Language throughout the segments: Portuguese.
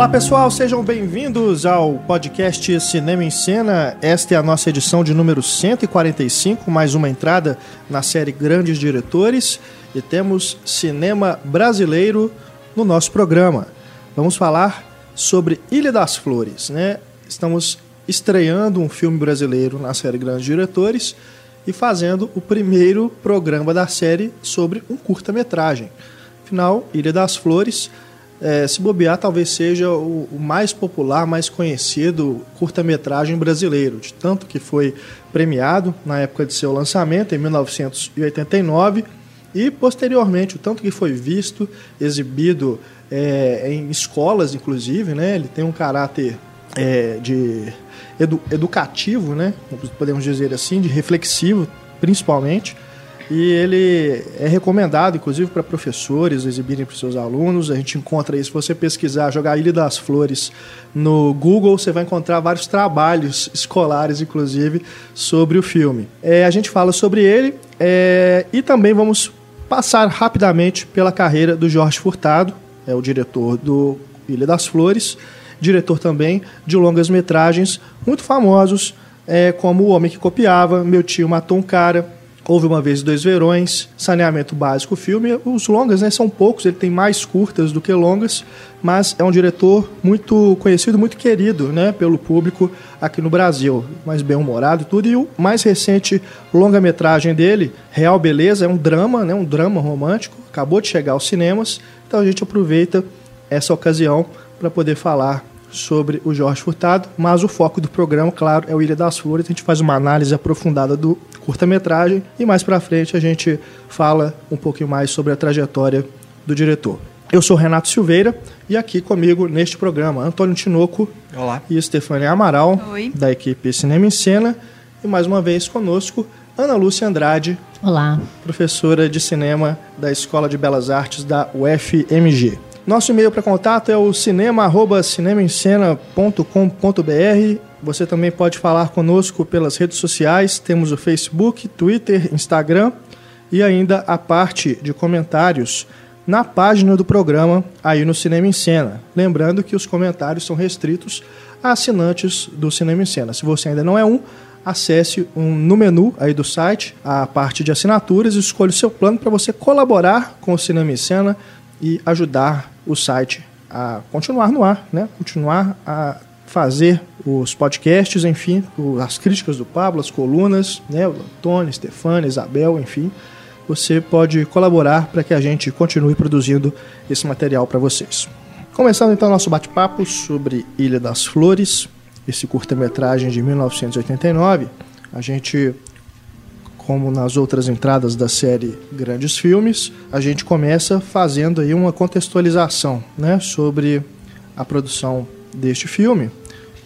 Olá pessoal, sejam bem-vindos ao podcast Cinema em Cena. Esta é a nossa edição de número 145, mais uma entrada na série Grandes Diretores e temos cinema brasileiro no nosso programa. Vamos falar sobre Ilha das Flores, né? Estamos estreando um filme brasileiro na série Grandes Diretores e fazendo o primeiro programa da série sobre um curta-metragem. Afinal, Ilha das Flores é, se bobear, talvez seja o, o mais popular, mais conhecido curta-metragem brasileiro, de tanto que foi premiado na época de seu lançamento, em 1989, e posteriormente, o tanto que foi visto, exibido é, em escolas, inclusive, né? ele tem um caráter é, de edu, educativo, né? podemos dizer assim, de reflexivo, principalmente e ele é recomendado, inclusive, para professores exibirem para os seus alunos. A gente encontra isso. Se você pesquisar, jogar Ilha das Flores no Google, você vai encontrar vários trabalhos escolares, inclusive, sobre o filme. É, a gente fala sobre ele é, e também vamos passar rapidamente pela carreira do Jorge Furtado, é o diretor do Ilha das Flores, diretor também de longas metragens muito famosos, é, como O Homem que Copiava, Meu Tio Matou um Cara, Houve uma vez dois verões, saneamento básico filme. Os longas né, são poucos, ele tem mais curtas do que longas, mas é um diretor muito conhecido, muito querido né, pelo público aqui no Brasil. Mais bem-humorado e tudo. E o mais recente longa-metragem dele, Real Beleza, é um drama, né, um drama romântico. Acabou de chegar aos cinemas, então a gente aproveita essa ocasião para poder falar sobre o Jorge Furtado, mas o foco do programa, claro, é o Ilha das Flores. A gente faz uma análise aprofundada do curta-metragem e mais para frente a gente fala um pouquinho mais sobre a trajetória do diretor. Eu sou Renato Silveira e aqui comigo neste programa Antônio Tinoco Olá. e Stefania Amaral, Oi. da equipe Cinema em Cena, e mais uma vez conosco Ana Lúcia Andrade, Olá. professora de cinema da Escola de Belas Artes da UFMG. Nosso e-mail para contato é o cinema@cinemaencena.com.br. Você também pode falar conosco pelas redes sociais, temos o Facebook, Twitter, Instagram e ainda a parte de comentários na página do programa aí no Cinema em Cena. Lembrando que os comentários são restritos a assinantes do Cinema em Cena. Se você ainda não é um, acesse um, no menu aí do site a parte de assinaturas e escolha o seu plano para você colaborar com o Cinema em Cena e ajudar o site a continuar no ar, né? Continuar a fazer os podcasts, enfim, as críticas do Pablo, as colunas, né? O Antônio, Stefania, Isabel, enfim. Você pode colaborar para que a gente continue produzindo esse material para vocês. Começando então nosso bate-papo sobre Ilha das Flores, esse curta-metragem de 1989. A gente como nas outras entradas da série Grandes Filmes, a gente começa fazendo aí uma contextualização né, sobre a produção deste filme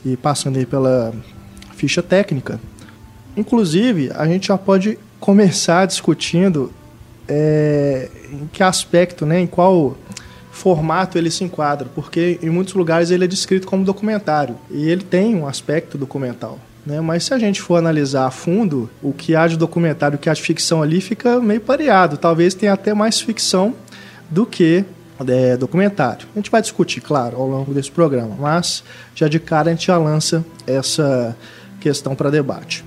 e passando aí pela ficha técnica. Inclusive, a gente já pode começar discutindo é, em que aspecto, né, em qual formato ele se enquadra, porque em muitos lugares ele é descrito como documentário e ele tem um aspecto documental. Né? Mas se a gente for analisar a fundo, o que há de documentário o que há de ficção ali fica meio pareado. Talvez tenha até mais ficção do que é, documentário. A gente vai discutir, claro, ao longo desse programa, mas já de cara a gente já lança essa questão para debate.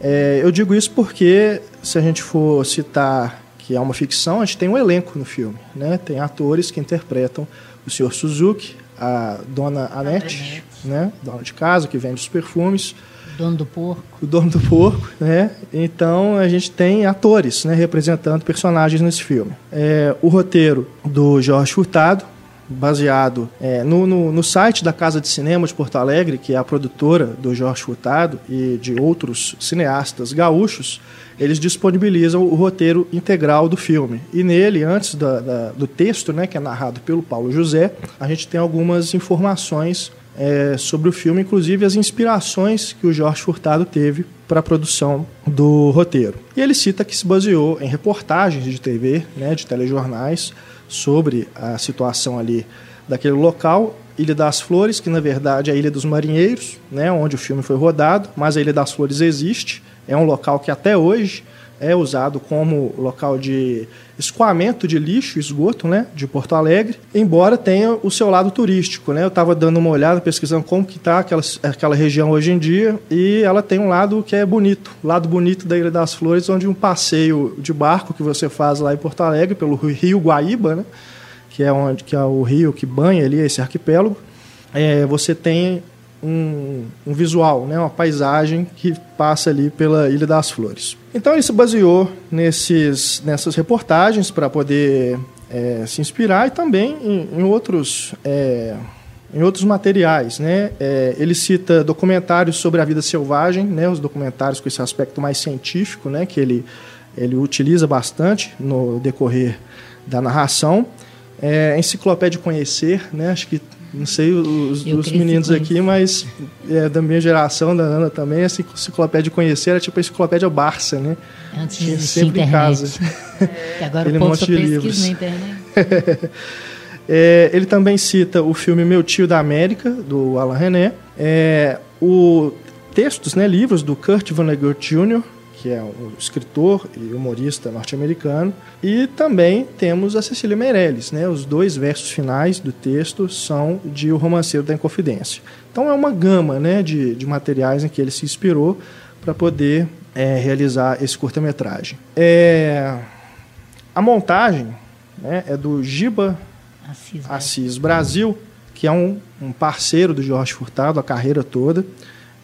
É, eu digo isso porque, se a gente for citar que é uma ficção, a gente tem um elenco no filme. Né? Tem atores que interpretam o Sr. Suzuki, a dona Annette, né? dona de casa, que vende os perfumes, Dono do porco. o dono do porco, né? Então a gente tem atores, né, representando personagens nesse filme. É, o roteiro do Jorge Furtado, baseado é, no, no, no, site da Casa de Cinema de Porto Alegre, que é a produtora do Jorge Furtado e de outros cineastas gaúchos, eles disponibilizam o roteiro integral do filme. E nele, antes da, da, do texto, né, que é narrado pelo Paulo José, a gente tem algumas informações é, sobre o filme, inclusive as inspirações que o Jorge Furtado teve para a produção do roteiro. E ele cita que se baseou em reportagens de TV, né, de telejornais, sobre a situação ali daquele local, Ilha das Flores, que na verdade é a Ilha dos Marinheiros, né, onde o filme foi rodado, mas a Ilha das Flores existe, é um local que até hoje é usado como local de escoamento de lixo, esgoto, né, de Porto Alegre, embora tenha o seu lado turístico, né? Eu estava dando uma olhada, pesquisando como que está aquela, aquela região hoje em dia e ela tem um lado que é bonito, o lado bonito da Ilha das Flores, onde um passeio de barco que você faz lá em Porto Alegre pelo Rio Guaíba, né, que é onde que é o rio que banha ali esse arquipélago, é, você tem um, um, visual, né, uma paisagem que passa ali pela Ilha das Flores. Então ele se baseou nesses, nessas reportagens para poder é, se inspirar e também em, em outros é, em outros materiais, né? É, ele cita documentários sobre a vida selvagem, né? Os documentários com esse aspecto mais científico, né? Que ele ele utiliza bastante no decorrer da narração. É, enciclopédia Conhecer, né? Acho que não sei os, os meninos aqui, mas é, da minha geração, da Ana também, essa enciclopédia conhecer era tipo a enciclopédia Barça, né? Antes Tinha sempre internet. em casa. É, agora Aquele o povo monte de livros. na internet. é, ele também cita o filme Meu Tio da América, do Alain René, é, o textos, né, livros do Kurt Vonnegut Jr., que é um escritor e humorista norte-americano. E também temos a Cecília Meirelles. Né? Os dois versos finais do texto são de O Romanceiro da Inconfidência. Então é uma gama né, de, de materiais em que ele se inspirou para poder é, realizar esse curta-metragem. É, a montagem né, é do Giba Assis, Assis Brasil, que é um, um parceiro do Jorge Furtado a carreira toda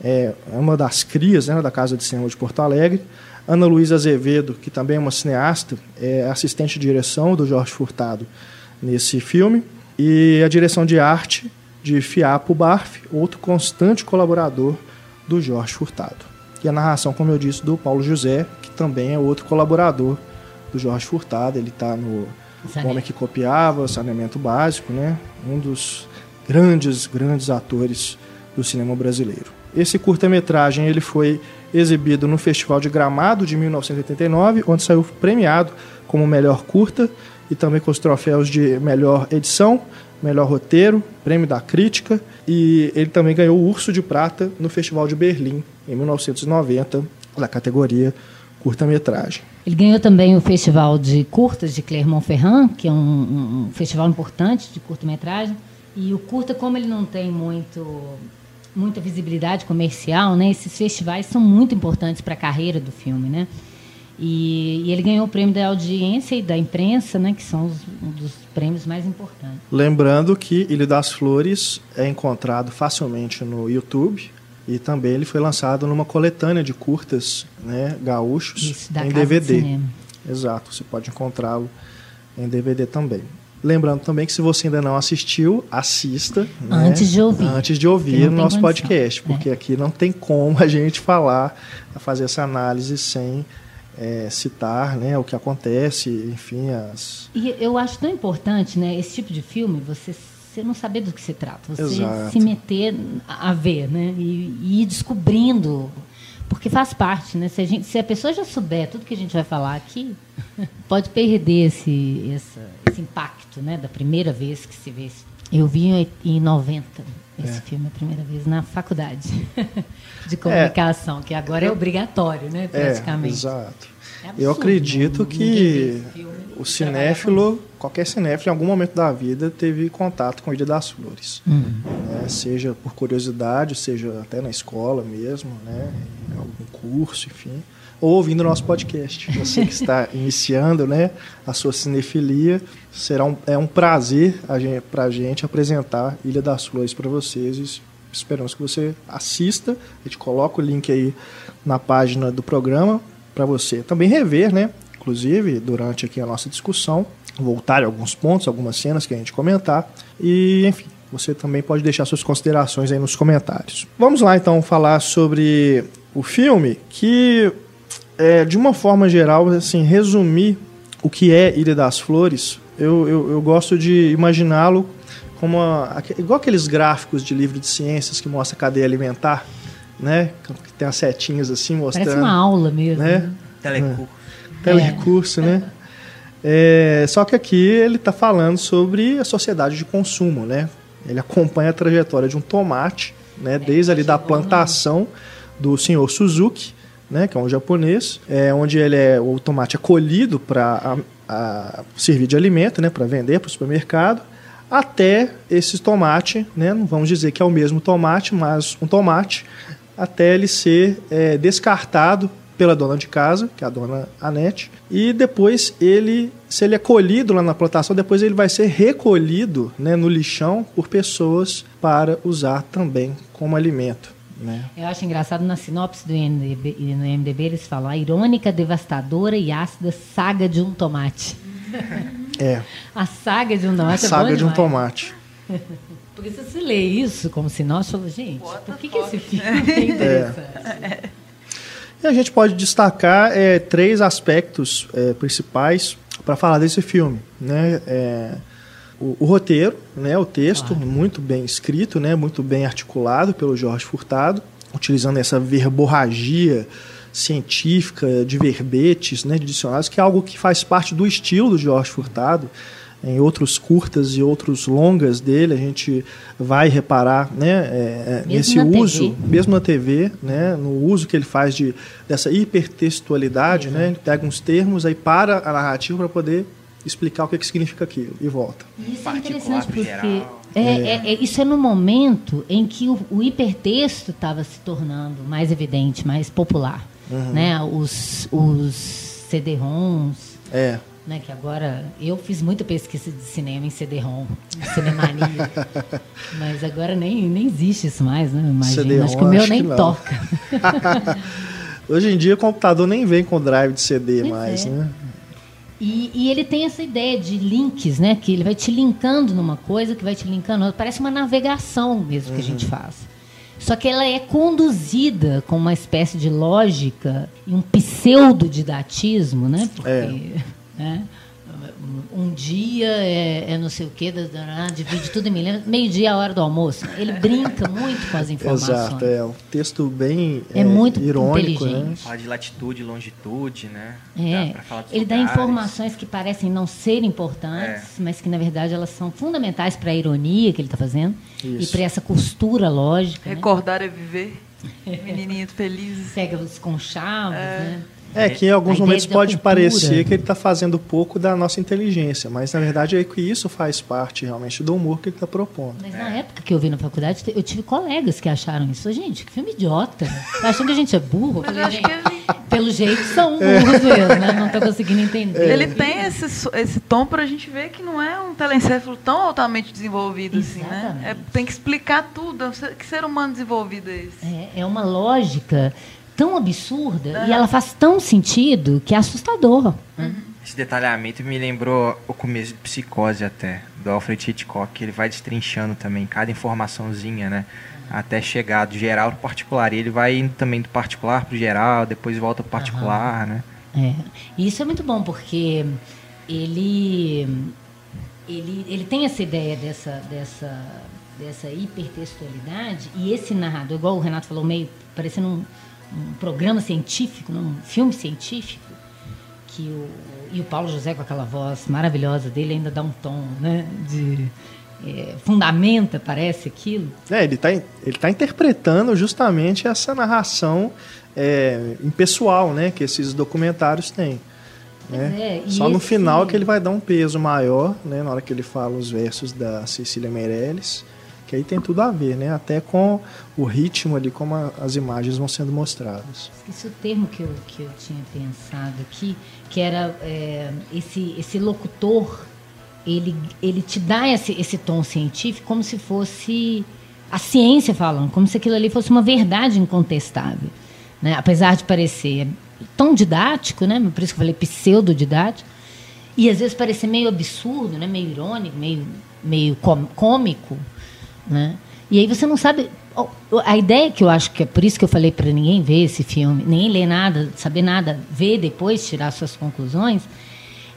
é, é uma das crias né, da Casa de Cinema de Porto Alegre. Ana Luísa Azevedo, que também é uma cineasta, é assistente de direção do Jorge Furtado nesse filme. E a direção de arte de Fiapo Barf, outro constante colaborador do Jorge Furtado. E a narração, como eu disse, do Paulo José, que também é outro colaborador do Jorge Furtado. Ele está no Homem que Copiava, Saneamento Básico, né? um dos grandes, grandes atores do cinema brasileiro. Esse curta-metragem ele foi exibido no Festival de Gramado de 1989, onde saiu premiado como melhor curta e também com os troféus de melhor edição, melhor roteiro, prêmio da crítica e ele também ganhou o Urso de Prata no Festival de Berlim em 1990, da categoria curta-metragem. Ele ganhou também o Festival de Curtas de Clermont-Ferrand, que é um, um festival importante de curta-metragem. E o curta, como ele não tem muito muita visibilidade comercial, né? Esses festivais são muito importantes para a carreira do filme, né? E, e, ele ganhou o prêmio da audiência e da imprensa, né? Que são os, um dos prêmios mais importantes. Lembrando que Ilha das Flores é encontrado facilmente no YouTube e também ele foi lançado numa coletânea de curtas, né? Gaúchos Isso, em DVD. Exato, você pode encontrá-lo em DVD também. Lembrando também que se você ainda não assistiu, assista. Né? Antes de ouvir. Antes de ouvir o nosso condição. podcast, porque é. aqui não tem como a gente falar, fazer essa análise sem é, citar né, o que acontece, enfim. As... E eu acho tão importante né, esse tipo de filme, você, você não saber do que se trata, você Exato. se meter a ver né, e, e ir descobrindo porque faz parte, né? Se a, gente, se a pessoa já souber tudo que a gente vai falar aqui, pode perder esse, esse, esse impacto, né? Da primeira vez que se vê. Eu vi em 90 esse é. filme a primeira vez na faculdade de comunicação, é. que agora é obrigatório, né? É, praticamente. É, exato. Absurdo, Eu acredito né? que o cinéfilo, qualquer cinéfilo, em algum momento da vida, teve contato com Ilha das Flores. Uhum. Né? Seja por curiosidade, seja até na escola mesmo, né? em algum curso, enfim. Ou ouvindo o nosso podcast. Você que está iniciando né, a sua cinefilia, será um, é um prazer para a gente apresentar Ilha das Flores para vocês. E esperamos que você assista. A gente coloca o link aí na página do programa para você também rever, né? inclusive, durante aqui a nossa discussão, voltar a alguns pontos, algumas cenas que a gente comentar. E, enfim, você também pode deixar suas considerações aí nos comentários. Vamos lá, então, falar sobre o filme, que, é, de uma forma geral, assim, resumir o que é Ilha das Flores, eu, eu, eu gosto de imaginá-lo como a, igual aqueles gráficos de livro de ciências que mostra a cadeia alimentar, né? Que tem as setinhas assim mostrando. Parece uma aula mesmo. Né? né? Telecurso telecurso, é. né? É, só que aqui ele está falando sobre a sociedade de consumo, né? Ele acompanha a trajetória de um tomate, né? Desde ali da plantação do senhor Suzuki, né, que é um japonês, é, onde ele é o tomate é colhido para servir de alimento, né, para vender para o supermercado, até esse tomate, né, não vamos dizer que é o mesmo tomate, mas um tomate, até ele ser é, descartado pela dona de casa, que é a dona Anete, e depois ele, se ele é colhido lá na plantação, depois ele vai ser recolhido né, no lixão por pessoas para usar também como alimento. Né? Eu acho engraçado na sinopse do IMDB, no MDB eles falam a irônica, devastadora e ácida saga de um tomate. É. A saga de um tomate. A é saga de um tomate. Porque se você lê isso como sinopse, você fala, gente, What por que, que esse filme é interessante? E a gente pode destacar é, três aspectos é, principais para falar desse filme. Né? É, o, o roteiro, né, o texto, Claro. muito bem escrito, né, muito bem articulado pelo Jorge Furtado, utilizando essa verborragia científica de verbetes, né, de dicionários, que é algo que faz parte do estilo do Jorge Furtado. Em outros curtas e outros longas dele, a gente vai reparar né, é, é, nesse uso, TV. mesmo na TV, né, no uso que ele faz de, dessa hipertextualidade, né, ele pega uns termos, aí para a narrativa para poder explicar o que, que significa aquilo e volta. Isso é interessante porque geral. é, é- é- isso é no momento em que o, o hipertexto estava se tornando mais evidente, mais popular. Né? Os, os CD-ROMs, É, né? que agora eu fiz muita pesquisa de cinema em CD-ROM, cinemania. mas agora nem, nem existe isso mais, né? Imagina. CD-ROM, Acho que o meu nem toca. hoje em dia o computador nem vem com drive de CD Pois mais, é. né? E, e ele tem essa ideia de links, né? Que ele vai te linkando numa coisa, que vai te linkando outra. Parece uma navegação mesmo que a gente faz. Só que ela é conduzida com uma espécie de lógica e um pseudo-didatismo, né? Porque, É. né? Um dia é, é não sei o da- divide tudo em milênios. Meio-dia é a hora do almoço. Ele brinca muito com as informações. Exato, é um texto bem É muito irônico, né? Fala de latitude, longitude, né? É, Dá pra falar dos ele dá lugares. informações que parecem não ser importantes, mas que na verdade elas são fundamentais para a ironia que ele está fazendo e Isso. para essa costura lógica. Né? Recordar é viver. Menininhos felizes. Pega os conchavos, né? É que em A alguns momentos pode cultura. parecer que ele está fazendo pouco da nossa inteligência, mas na verdade é que isso faz parte realmente do humor que ele está propondo. Mas na época que eu vi na faculdade, eu tive colegas que acharam isso. Gente, que filme idiota. Tá achando que a gente é burro? Mas eu acho gente, que ele, pelo jeito são burros mesmo, né? Não tô conseguindo entender. ele tem esse, esse tom pra gente ver que não é um telencéfalo tão altamente desenvolvido assim, né? Exatamente. É, tem que explicar tudo. É Que ser humano desenvolvido é esse? É, é uma lógica tão absurda e ela faz tão sentido que é assustador. né? Esse detalhamento me lembrou o começo de Psicose até, do Alfred Hitchcock, que ele vai destrinchando também cada informaçãozinha, né? Até chegar do geral pro particular. E ele vai indo também do particular pro geral, depois volta pro particular, né? É. E isso é muito bom porque ele ele, ele tem essa ideia dessa dessa dessa hipertextualidade e esse narrador, igual o Renato falou, meio parecendo um, um programa científico, um filme científico, que o, e o Paulo José com aquela voz maravilhosa dele ainda dá um tom, né, de é, fundamenta, parece aquilo. É, ele está ele tá interpretando justamente essa narração é, impessoal, né, que esses documentários têm. né? É, Só no esse- final que ele vai dar um peso maior, né, na hora que ele fala os versos da Cecília Meirelles, que aí tem tudo a ver, né, até com o ritmo ali, como a- as imagens vão sendo mostradas. Esqueci o termo que eu, que eu tinha pensado aqui, que era é, esse, esse locutor, ele, ele te dá esse, esse tom científico como se fosse a ciência falando, como se aquilo ali fosse uma verdade incontestável. Né? Apesar de parecer tão didático, né? por isso que eu falei pseudodidático, e às vezes parecer meio absurdo, né? meio irônico, meio, meio cômico. Né? E aí você não sabe. A ideia que eu acho que é por isso que eu falei para ninguém ver esse filme, nem ler nada, saber nada, ver depois, tirar suas conclusões,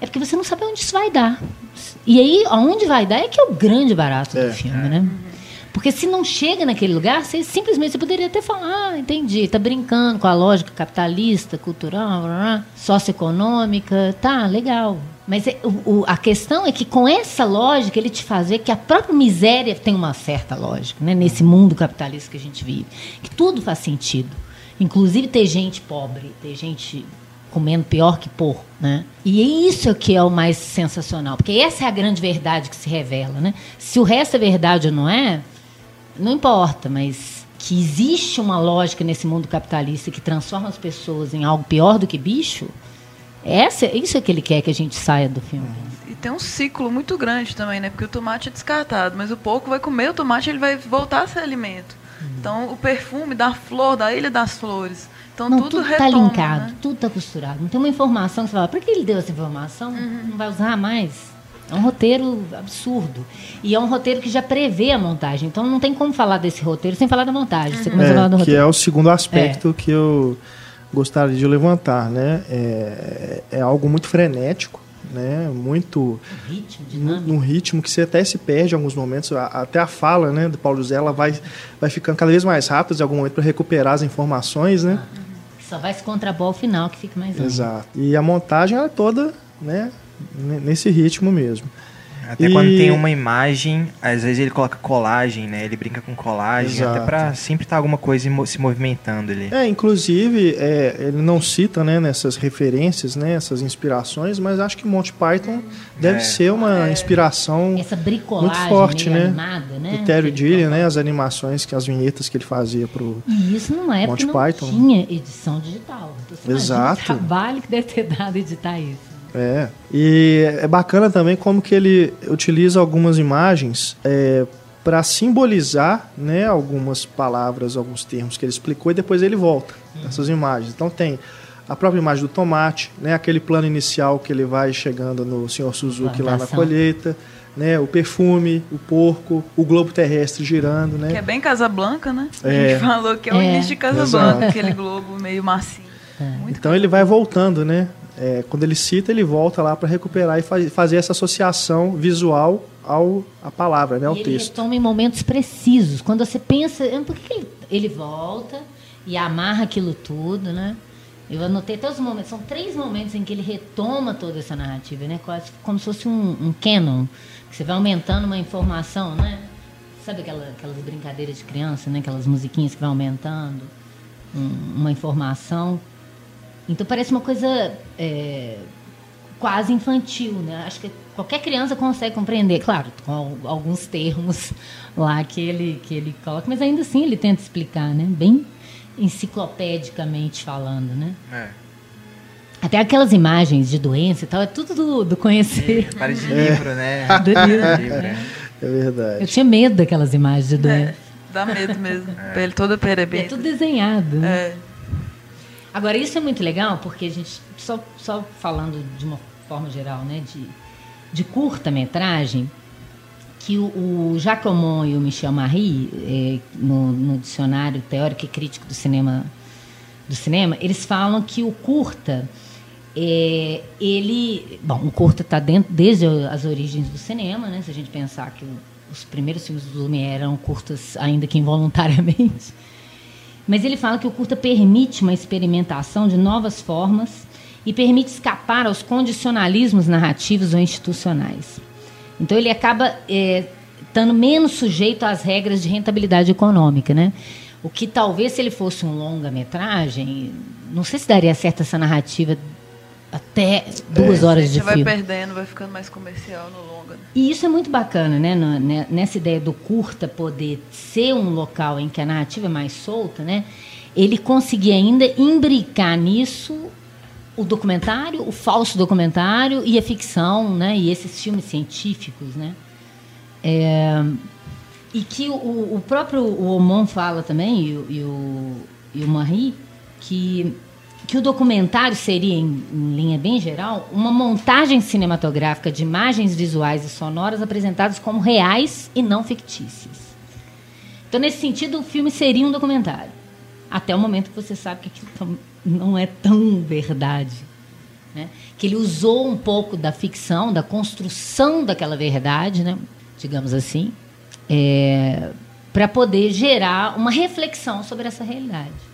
é porque você não sabe onde isso vai dar. E aí, aonde vai dar é que é o grande barato É. do filme, né? Porque se não chega naquele lugar, você simplesmente você poderia até falar, ah, entendi, tá brincando com a lógica capitalista, cultural, socioeconômica, tá, legal. Mas é- o- o- a questão é que com essa lógica ele te faz ver que a própria miséria tem uma certa lógica, né? Nesse mundo capitalista que a gente vive, que tudo faz sentido. Inclusive ter gente pobre, ter gente comendo pior que porco, né? E é isso que é o mais sensacional, porque essa é a grande verdade que se revela, né? Se o resto é verdade ou não é, não importa, mas que existe uma lógica nesse mundo capitalista que transforma as pessoas em algo pior do que bicho, essa, isso é que ele quer que a gente saia do filme. E tem um ciclo muito grande também, né? Porque o tomate é descartado, mas o porco vai comer o tomate, ele vai voltar a ser alimento. Então, o perfume da flor, da Ilha das Flores. Então, Não, tudo, tudo está linkado, né? tudo está costurado. Não tem uma informação que você fala, para que ele deu essa informação? Não vai usar mais. É um roteiro absurdo. E é um roteiro que já prevê a montagem. Então não tem como falar desse roteiro sem falar da montagem. Você começa a falar do É, que roteiro. é o segundo aspecto que eu gostaria de levantar, né? É, é algo muito frenético, né? Muito Ritmo, num num ritmo que você até se perde em alguns momentos. A- Até a fala, né, do Paulo José, ela vai, vai ficando cada vez mais rápida em algum momento para recuperar as informações, né? Só vai se contrapor ao final que fica mais lento. Exato. E a montagem é toda, né, ne- nesse ritmo mesmo. Até E- quando tem uma imagem, às vezes ele coloca colagem, né? Ele brinca com colagem, Exato. até pra sempre estar alguma coisa se movimentando ali. É, inclusive, é, ele não cita, né, nessas referências, né, essas inspirações, mas acho que Monty Python deve É. ser uma inspiração Essa bricolagem muito forte, meio né? animada, né? Terry Gilliam, né, as animações, que as vinhetas que ele fazia pro... E isso numa época Monty não Python. tinha edição digital. Então, Exato. O trabalho que deve ter dado editar isso. É, e é bacana também como que ele utiliza algumas imagens para simbolizar né, algumas palavras, alguns termos que ele explicou e depois ele volta nessas imagens. Então tem a própria imagem do tomate, né, aquele plano inicial que ele vai chegando no Sr. Suzuki lá na colheita, né, o perfume, o porco, o globo terrestre girando, né? Que é bem Casablanca, né? A É. gente falou que é o É. início de Casablanca, Exato. aquele globo meio macio. Muito Então ele vai voltando, né? É, quando ele cita, ele volta lá para recuperar e fa- fazer essa associação visual ao a palavra, né, ao E ele texto. retoma em momentos precisos. Quando você pensa, "Ah, por que que ele, ele volta e amarra aquilo tudo, né? Eu anotei até os momentos, são três momentos em que ele retoma toda essa narrativa, né? Quase como se fosse um, um canon, que você vai aumentando uma informação, né? Sabe aquela, aquelas brincadeiras de criança, né? Aquelas musiquinhas que vai aumentando um- uma informação. Então parece uma coisa é, quase infantil, né? Acho que qualquer criança consegue compreender, claro, com al- alguns termos lá que ele que ele coloca, mas ainda assim ele tenta explicar, né? Bem enciclopedicamente falando, né? É. Até aquelas imagens de doença e tal, é tudo do, do conhecer. Parece de livro, né? Do livro. livro, é. É verdade. Eu tinha medo daquelas imagens de doença. É, dá medo mesmo. Pele toda É perebenta. tudo desenhado, né? É. Agora, isso é muito legal, porque a gente, só, só falando de uma forma geral, né, de, de curta-metragem, que o, o Jacomon e o Michel Marie, eh, no, no dicionário teórico e crítico do cinema, do cinema, eles falam que o curta, eh, ele, bom, o curta está dentro desde as origens do cinema, né, se a gente pensar que os primeiros filmes do Lumière eram curtas, ainda que involuntariamente. Mas ele fala que o curta permite uma experimentação de novas formas e permite escapar aos condicionalismos narrativos ou institucionais. Então ele acaba é, estando menos sujeito às regras de rentabilidade econômica, né? O que talvez se ele fosse um longa-metragem, não sei se daria certo essa narrativa até duas horas de Você vai filme. perdendo, vai ficando mais comercial no longa. né? E isso é muito bacana, né? no- né, Nessa ideia do curta poder ser um local em que a narrativa é mais solta, né? Ele conseguir ainda imbricar nisso o documentário, o falso documentário e a ficção, né? E esses filmes científicos, né? É, e que o, o próprio o Omon fala também, e, o- e o, e o Marie, que, que o documentário seria, em, em linha bem geral, uma montagem cinematográfica de imagens visuais e sonoras apresentadas como reais e não fictícias. Então, nesse sentido, o filme seria um documentário. Até o momento que você sabe que aquilo não é tão verdade. né? Que ele usou um pouco da ficção, da construção daquela verdade, né? digamos assim, para poder gerar uma reflexão sobre essa realidade.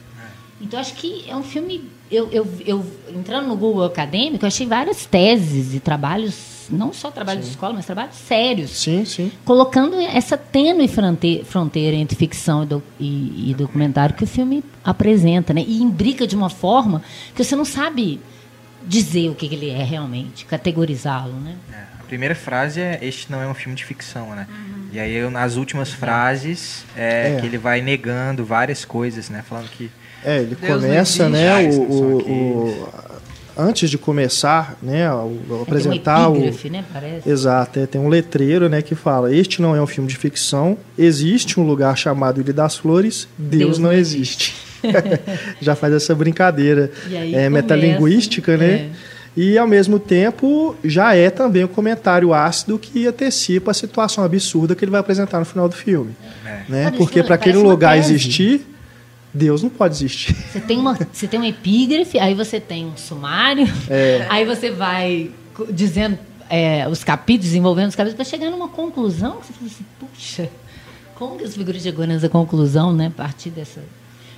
Então, acho que é um filme. Eu, eu, eu entrando no Google acadêmico, eu achei várias teses e trabalhos, não só trabalhos de escola, mas trabalhos sérios. Sim, sim. Colocando essa tênue fronte- fronteira entre ficção e, do- e- e documentário que o filme apresenta, né? E imbrica de uma forma que você não sabe dizer o que que ele é realmente, categorizá-lo, né? É, a primeira frase é: Este não é um filme de ficção, né? E aí, eu, nas últimas frases, é, É. que ele vai negando várias coisas, né? Falando que. É, ele Deus começa, existe. né, o, o- o- antes de começar, né, o- o Tem apresentar uma o epígrafe, né? Parece. Exato, é, tem um letreiro, né, que fala: "Este não é um filme de ficção, existe um lugar chamado Ilha das Flores, Deus, Deus não não existe". Já faz essa brincadeira aí é, metalinguística, né? é. E ao mesmo tempo já é também um comentário ácido que antecipa a situação absurda que ele vai apresentar no final do filme, É. né? Porque para aquele lugar tese. existir, Deus não pode existir. Você tem, uma, você tem um epígrafe, aí você tem um sumário, É. aí você vai dizendo é, os capítulos, desenvolvendo os capítulos, para chegar numa conclusão que você fala assim, puxa, como que esse figura chegou nessa conclusão, né? A partir dessa.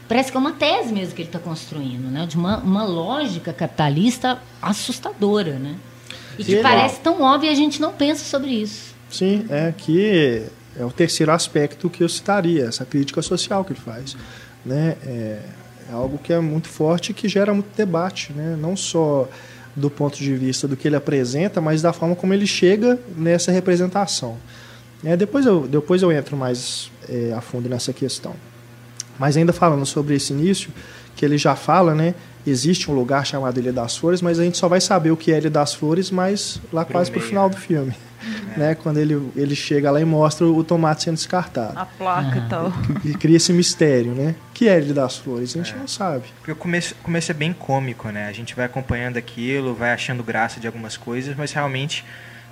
Parece que é uma tese mesmo que ele está construindo, né? De uma, uma lógica capitalista assustadora, né? E que Sim. parece tão óbvia e a gente não pensa sobre isso. Sim, é que é o terceiro aspecto que eu citaria, essa crítica social que ele faz. Né? É, é algo que é muito forte e que gera muito debate, né? não só do ponto de vista do que ele apresenta, mas da forma como ele chega nessa representação. É, depois, eu, depois eu entro mais é, a fundo nessa questão. Mas ainda falando sobre esse início, que ele já fala, né? Existe um lugar chamado Ilha das Flores, mas a gente só vai saber o que é Ilha das Flores mais lá quase pro meio, final do filme. Né? Quando ele, ele chega lá e mostra o tomate sendo descartado. A placa e tal. E cria esse mistério, né? O que é Ilha das Flores? A gente É. não sabe. Porque o começo, o começo é bem cômico, né? A gente vai acompanhando aquilo, vai achando graça de algumas coisas, mas realmente,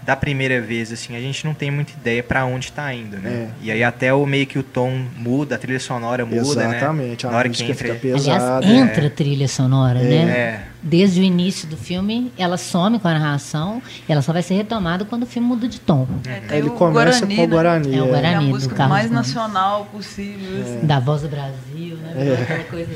da primeira vez, assim, a gente não tem muita ideia pra onde tá indo, né? E aí até o meio que o tom muda, a trilha sonora muda, né? Exatamente. Na A hora que entra... fica pesada. Aliás, entra a trilha sonora, né? É, Desde o início do filme, ela some com a narração, ela só vai ser retomada quando o filme muda de tom. É, tem ele o começa Guarani, com o né? Guarani. É o é. Guarani. É a do música Carlos mais Gomes. nacional possível. assim. Da voz do Brasil, né? Aquela coisa.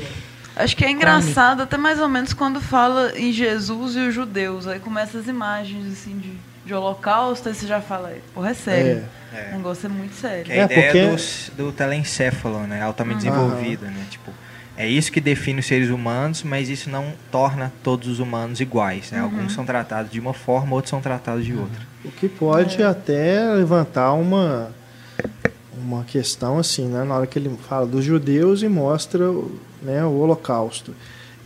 Acho que é engraçado até mais ou menos quando fala em Jesus e os judeus. Aí começa as imagens assim de, de holocausto, aí você já fala, porra, é sério. É. O negócio é muito sério. que é a É, ideia porque- do, do telencéfalo, né? Altamente Aham. desenvolvido, né? Tipo, é isso que define os seres humanos, mas isso não torna todos os humanos iguais, né? Alguns são tratados de uma forma, outros são tratados de outra. O que pode até levantar uma, uma questão assim, né? Na hora que ele fala dos judeus e mostra né, o holocausto.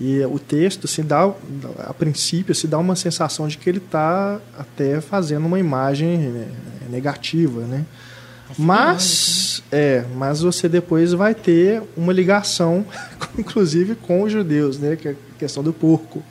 E o texto se dá, a princípio, se dá uma sensação de que ele está até fazendo uma imagem né, negativa, né? Mas, é, mas você depois vai ter uma ligação, inclusive com os judeus, né? Que é a questão do porco.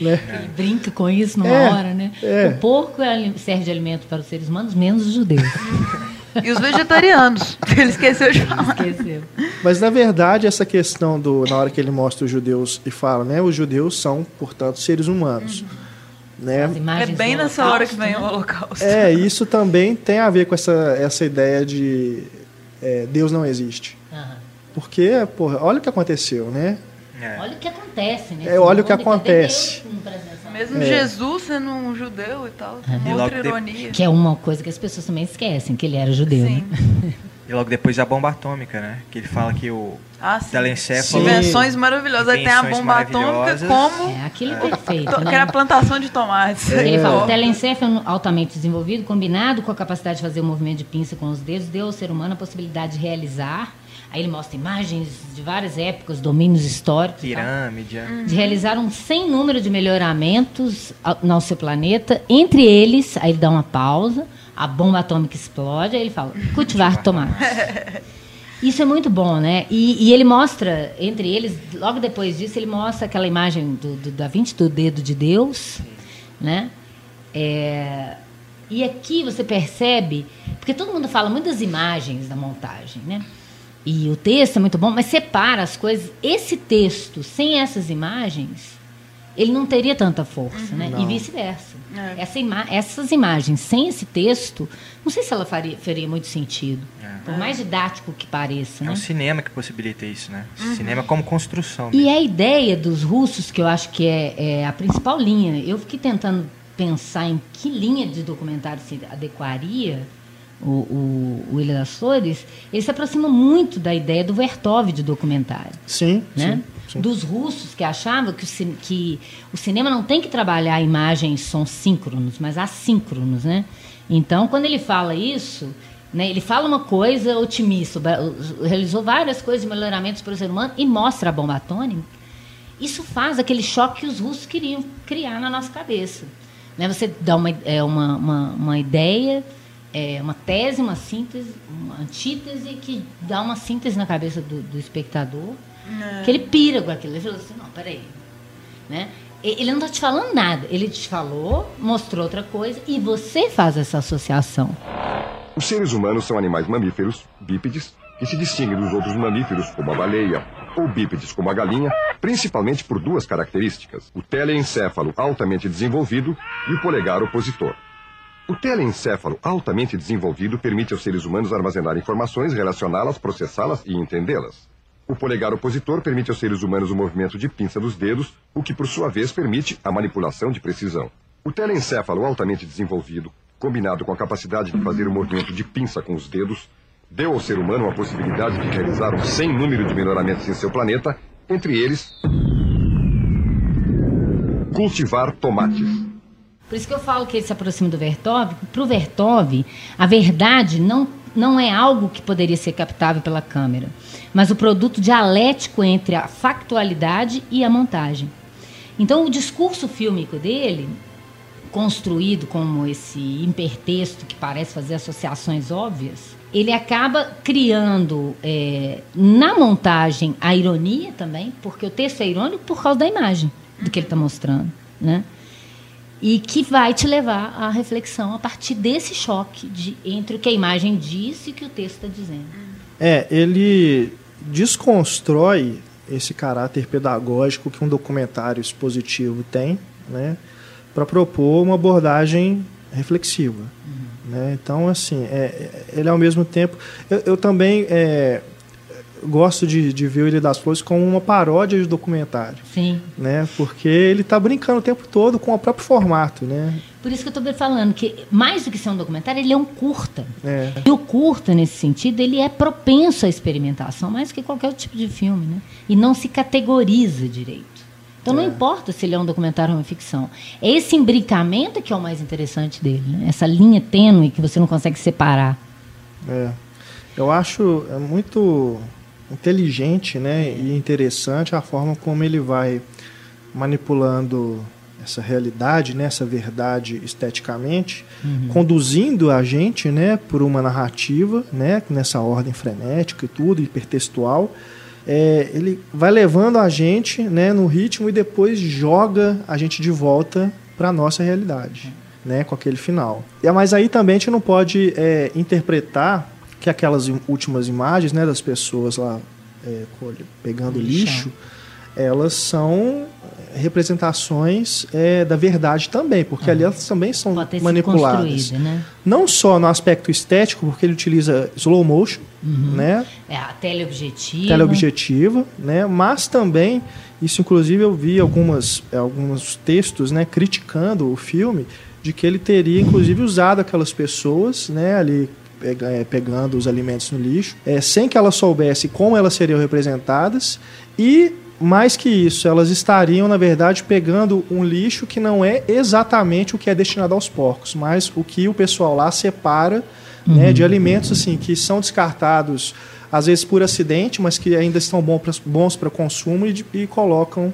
Né? Ele brinca com isso numa É, hora, né? é. O porco é serve de alimento para os seres humanos, menos os judeus. E os vegetarianos. Ele esqueceu de falar. Esqueceu. Mas na verdade essa questão do na hora que ele mostra os judeus e fala, né, os judeus são, portanto, seres humanos, né? As É bem nessa hora que vem o né? holocausto. É, isso também tem a ver com essa essa ideia de é, Deus não existe. Aham. Porque, porra, olha o que aconteceu, né? É. Olha o que acontece, né? É, olha o que acontece. Mesmo É. Jesus sendo um judeu e tal. É. Uma E outra ironia. Que é uma coisa que as pessoas também esquecem, que ele era judeu, Sim. né? E logo depois a bomba atômica, né? Que ele fala que o Ah, sim. telencéfalo... Invenções maravilhosas. Aí tem a bomba atômica como... É aquilo é To- perfeito, Que era a né? plantação de tomates. Ele fala, o telencéfalo altamente desenvolvido, combinado com a capacidade de fazer o movimento de pinça com os dedos, deu ao ser humano a possibilidade de realizar. Aí ele mostra imagens de várias épocas, domínios históricos. tal. pirâmide. é. de realizar um sem número de melhoramentos ao- no seu planeta. Entre eles, aí ele dá uma pausa, a bomba atômica explode, aí ele fala, cultivar tomate. Isso é muito bom, né? E, e ele mostra, entre eles, logo depois disso, ele mostra aquela imagem do, do Da Vinci, do dedo de Deus, né? É, e aqui você percebe, porque todo mundo fala muito das imagens da montagem, né? E o texto é muito bom, mas separa as coisas. Esse texto, sem essas imagens, ele não teria tanta força, né? Não. E vice-versa. É. Essa ima- essas imagens sem esse texto, não sei se ela faria, faria muito sentido. É. Por mais didático que pareça, É né? o cinema que possibilita isso, né? Cinema como construção. E a ideia dos russos, que eu acho que é, é a principal linha, eu fiquei tentando pensar em que linha de documentário se adequaria o, o, o Ilha das Flores, ele se aproxima muito da ideia do Vertov de documentário. Sim, Né? sim, Dos russos que achavam que o, que o cinema não tem que trabalhar imagens som síncronos, mas assíncronos, né? Então, quando ele fala isso, né, ele fala uma coisa otimista, realizou várias coisas de melhoramentos para o ser humano e mostra a bomba atômica. Isso faz aquele choque que os russos queriam criar na nossa cabeça. Né? Você dá uma, é, uma, uma, uma ideia, é, uma tese, uma síntese, uma antítese que dá uma síntese na cabeça do, do espectador, que ele pira com aquilo. Ele falou assim, não, peraí. Né? E- Ele não está te falando nada. Ele te falou, mostrou outra coisa, e você faz essa associação. Os seres humanos são animais mamíferos, bípedes, que se distinguem dos outros mamíferos, como a baleia, ou bípedes, como a galinha, principalmente por duas características: o teleencéfalo altamente desenvolvido e o polegar opositor. O teleencéfalo altamente desenvolvido permite aos seres humanos armazenar informações, relacioná-las, processá-las e entendê-las. O polegar opositor permite aos seres humanos o movimento de pinça dos dedos, o que por sua vez permite a manipulação de precisão. O telencéfalo altamente desenvolvido, combinado com a capacidade de fazer o movimento de pinça com os dedos, deu ao ser humano a possibilidade de realizar um sem número de melhoramentos em seu planeta, entre eles cultivar tomates. Por isso que eu falo que ele se aproxima do Vertov. Para o Vertov, a verdade não, não é algo que poderia ser captável pela câmera, mas o produto dialético entre a factualidade e a montagem. Então, o discurso fílmico dele, construído como esse hipertexto que parece fazer associações óbvias, ele acaba criando é, na montagem a ironia também, porque o texto é irônico por causa da imagem do que ele está mostrando, né? E que vai te levar à reflexão a partir desse choque de, entre o que a imagem diz e o que o texto está dizendo. É, ele desconstrói esse caráter pedagógico que um documentário expositivo tem, né, para propor uma abordagem reflexiva. Né? Então, assim, é, é- ele ao mesmo tempo. Eu, eu também é, gosto de, de ver o Ilha das Flores como uma paródia de documentário. Sim. Né? Porque ele está brincando o tempo todo com o próprio formato. Né? Por isso que eu estou falando que, mais do que ser um documentário, ele é um curta. É. E o curta, nesse sentido, ele é propenso à experimentação, mais que qualquer outro tipo de filme, né? E não se categoriza direito. Então não É. importa se ele é um documentário ou uma ficção. É esse imbricamento que é o mais interessante dele, né? Essa linha tênue que você não consegue separar. É. Eu acho é muito inteligente né, e interessante a forma como ele vai manipulando essa realidade, né, essa verdade esteticamente, conduzindo a gente né, por uma narrativa, né, nessa ordem frenética e tudo, hipertextual. É, ele vai levando a gente né, no ritmo e depois joga a gente de volta para a nossa realidade, né, com aquele final. Mas aí também a gente não pode é, interpretar que aquelas im- últimas imagens né, das pessoas lá é, pegando lixo, elas são representações é, da verdade também, porque ali elas também são manipuladas. né? Não só no aspecto estético, porque ele utiliza slow motion, né? É a teleobjetiva. teleobjetiva, né? Mas também isso inclusive eu vi algumas alguns textos, né, criticando o filme de que ele teria inclusive usado aquelas pessoas, né, ali pegando os alimentos no lixo, eh, sem que elas soubessem como elas seriam representadas e mais que isso, elas estariam, na verdade, pegando um lixo que não é exatamente o que é destinado aos porcos, mas o que o pessoal lá separa né, de alimentos assim que são descartados às vezes por acidente, mas que ainda estão bons para consumo e, e colocam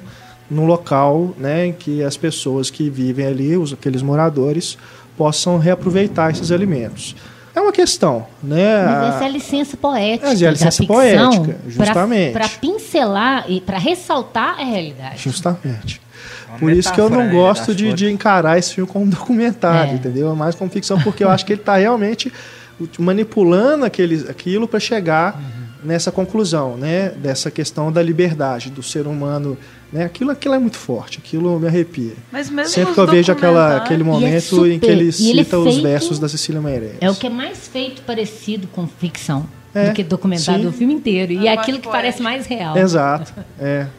no local né, em que as pessoas que vivem ali, os, aqueles moradores, possam reaproveitar esses alimentos. É uma questão, né? Mas essa é a licença poética. Mas é a licença poética, justamente. Para pincelar e para ressaltar a realidade. Justamente. Uma Por isso que eu não né, gosto de, de encarar esse filme como documentário, É. entendeu? É mais como ficção, porque eu acho que ele está realmente manipulando aquele, aquilo para chegar nessa conclusão, né, dessa questão da liberdade do ser humano, né? Aquilo, aquilo é muito forte, aquilo me arrepia. Mas mesmo Sempre que eu vejo aquela, aquele documentários- momento em que ele e ele é cita os versos da Cecília Meirelles. É o que é mais feito parecido com ficção É, do que documentário sim. do filme inteiro. E É é aquilo que parece mais real. Exato, é.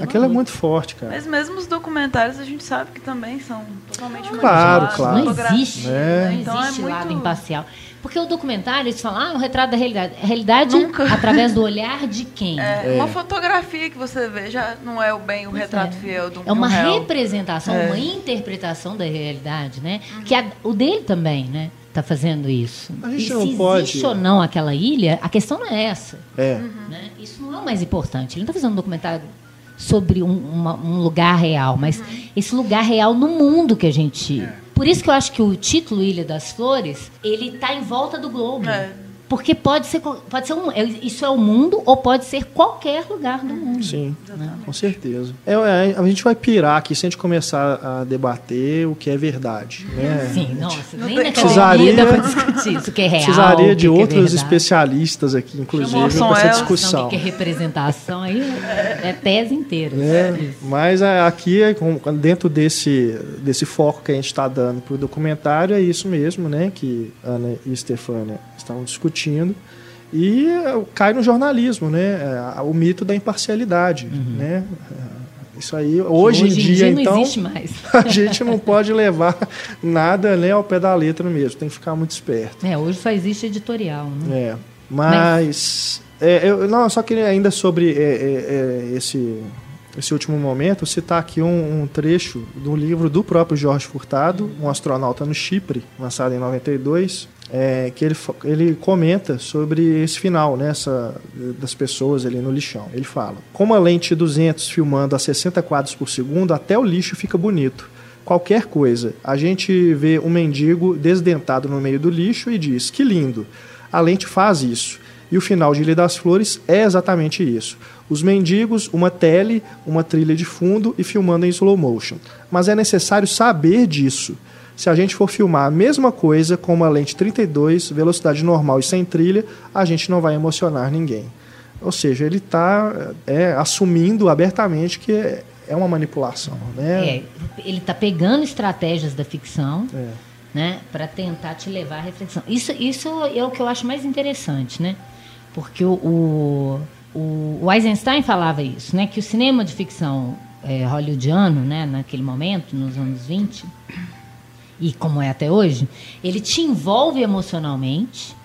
É Aquilo é muito forte, cara. Mas mesmo os documentários a gente sabe que também são totalmente Claro, claro. Não existe, É. né? não Então existe é muito... lado imparcial. Porque o documentário, eles falam, ah, é um retrato da realidade. A realidade Nunca. através do olhar de quem? É, Uma fotografia que você vê já não é o bem o Pois retrato é. fiel um É uma um réu. representação, É. uma interpretação da realidade, né? Que a- o dele também, né? Tá fazendo isso. A gente e não se pode- existe ou não aquela ilha, a questão não é essa. É. né? Isso não é o mais importante. Ele não está fazendo um documentário sobre um, uma- um lugar real, mas esse lugar real no mundo que a gente. Por isso que eu acho que o título Ilha das Flores ele está em volta do globo. É. Porque pode ser, pode ser um, é- isso é o mundo ou pode ser qualquer lugar do mundo. Sim, com certeza. É, é, a gente vai pirar aqui se a gente começar a debater o que é verdade. Né? Sim, nossa, Não nem na Precisaria- para discutir isso, o que é real. Precisaria de que que é outros verdade. especialistas aqui, inclusive, para essa Não, discussão. o que é representação aí é tese inteira. É, Isso. mas é, aqui, é dentro desse, desse foco que a gente está dando para o documentário, é isso mesmo, né? Que Ana e Stefânia estavam discutindo. E é, cai no jornalismo, né? é, o mito da imparcialidade, né? É, Isso aí, hoje, em dia, não então, existe mais. a gente não pode levar nada né, ao pé da letra mesmo, tem que ficar muito esperto. É, hoje só existe editorial, né? É, mas é, eu não, eu só queria ainda sobre é, é, é, esse esse último momento citar aqui um, um trecho do livro do próprio Jorge Furtado, um astronauta no Chipre, lançado em 92, é, que ele, ele comenta sobre esse final, né, essa, das pessoas ali no lixão. Ele fala: com uma lente 200 filmando a 60 quadros por segundo, até o lixo fica bonito qualquer coisa. A gente vê um mendigo desdentado no meio do lixo e diz: que lindo. A lente faz isso. E o final de Ilha das Flores é exatamente isso. Os mendigos, uma tele, uma trilha de fundo e filmando em slow motion. Mas é necessário saber disso. Se a gente for filmar a mesma coisa com uma lente 32, velocidade normal e sem trilha, a gente não vai emocionar ninguém. Ou seja, ele está assumindo abertamente que é, é uma manipulação. Né? É, ele está pegando estratégias da ficção É. né, para tentar te levar à reflexão. Isso, isso é o que eu acho mais interessante, né? Porque o, o, o- Eisenstein falava isso, né? Que o cinema de ficção é, hollywoodiano, né, naquele momento, nos anos 20, e como é até hoje, ele te envolve emocionalmente,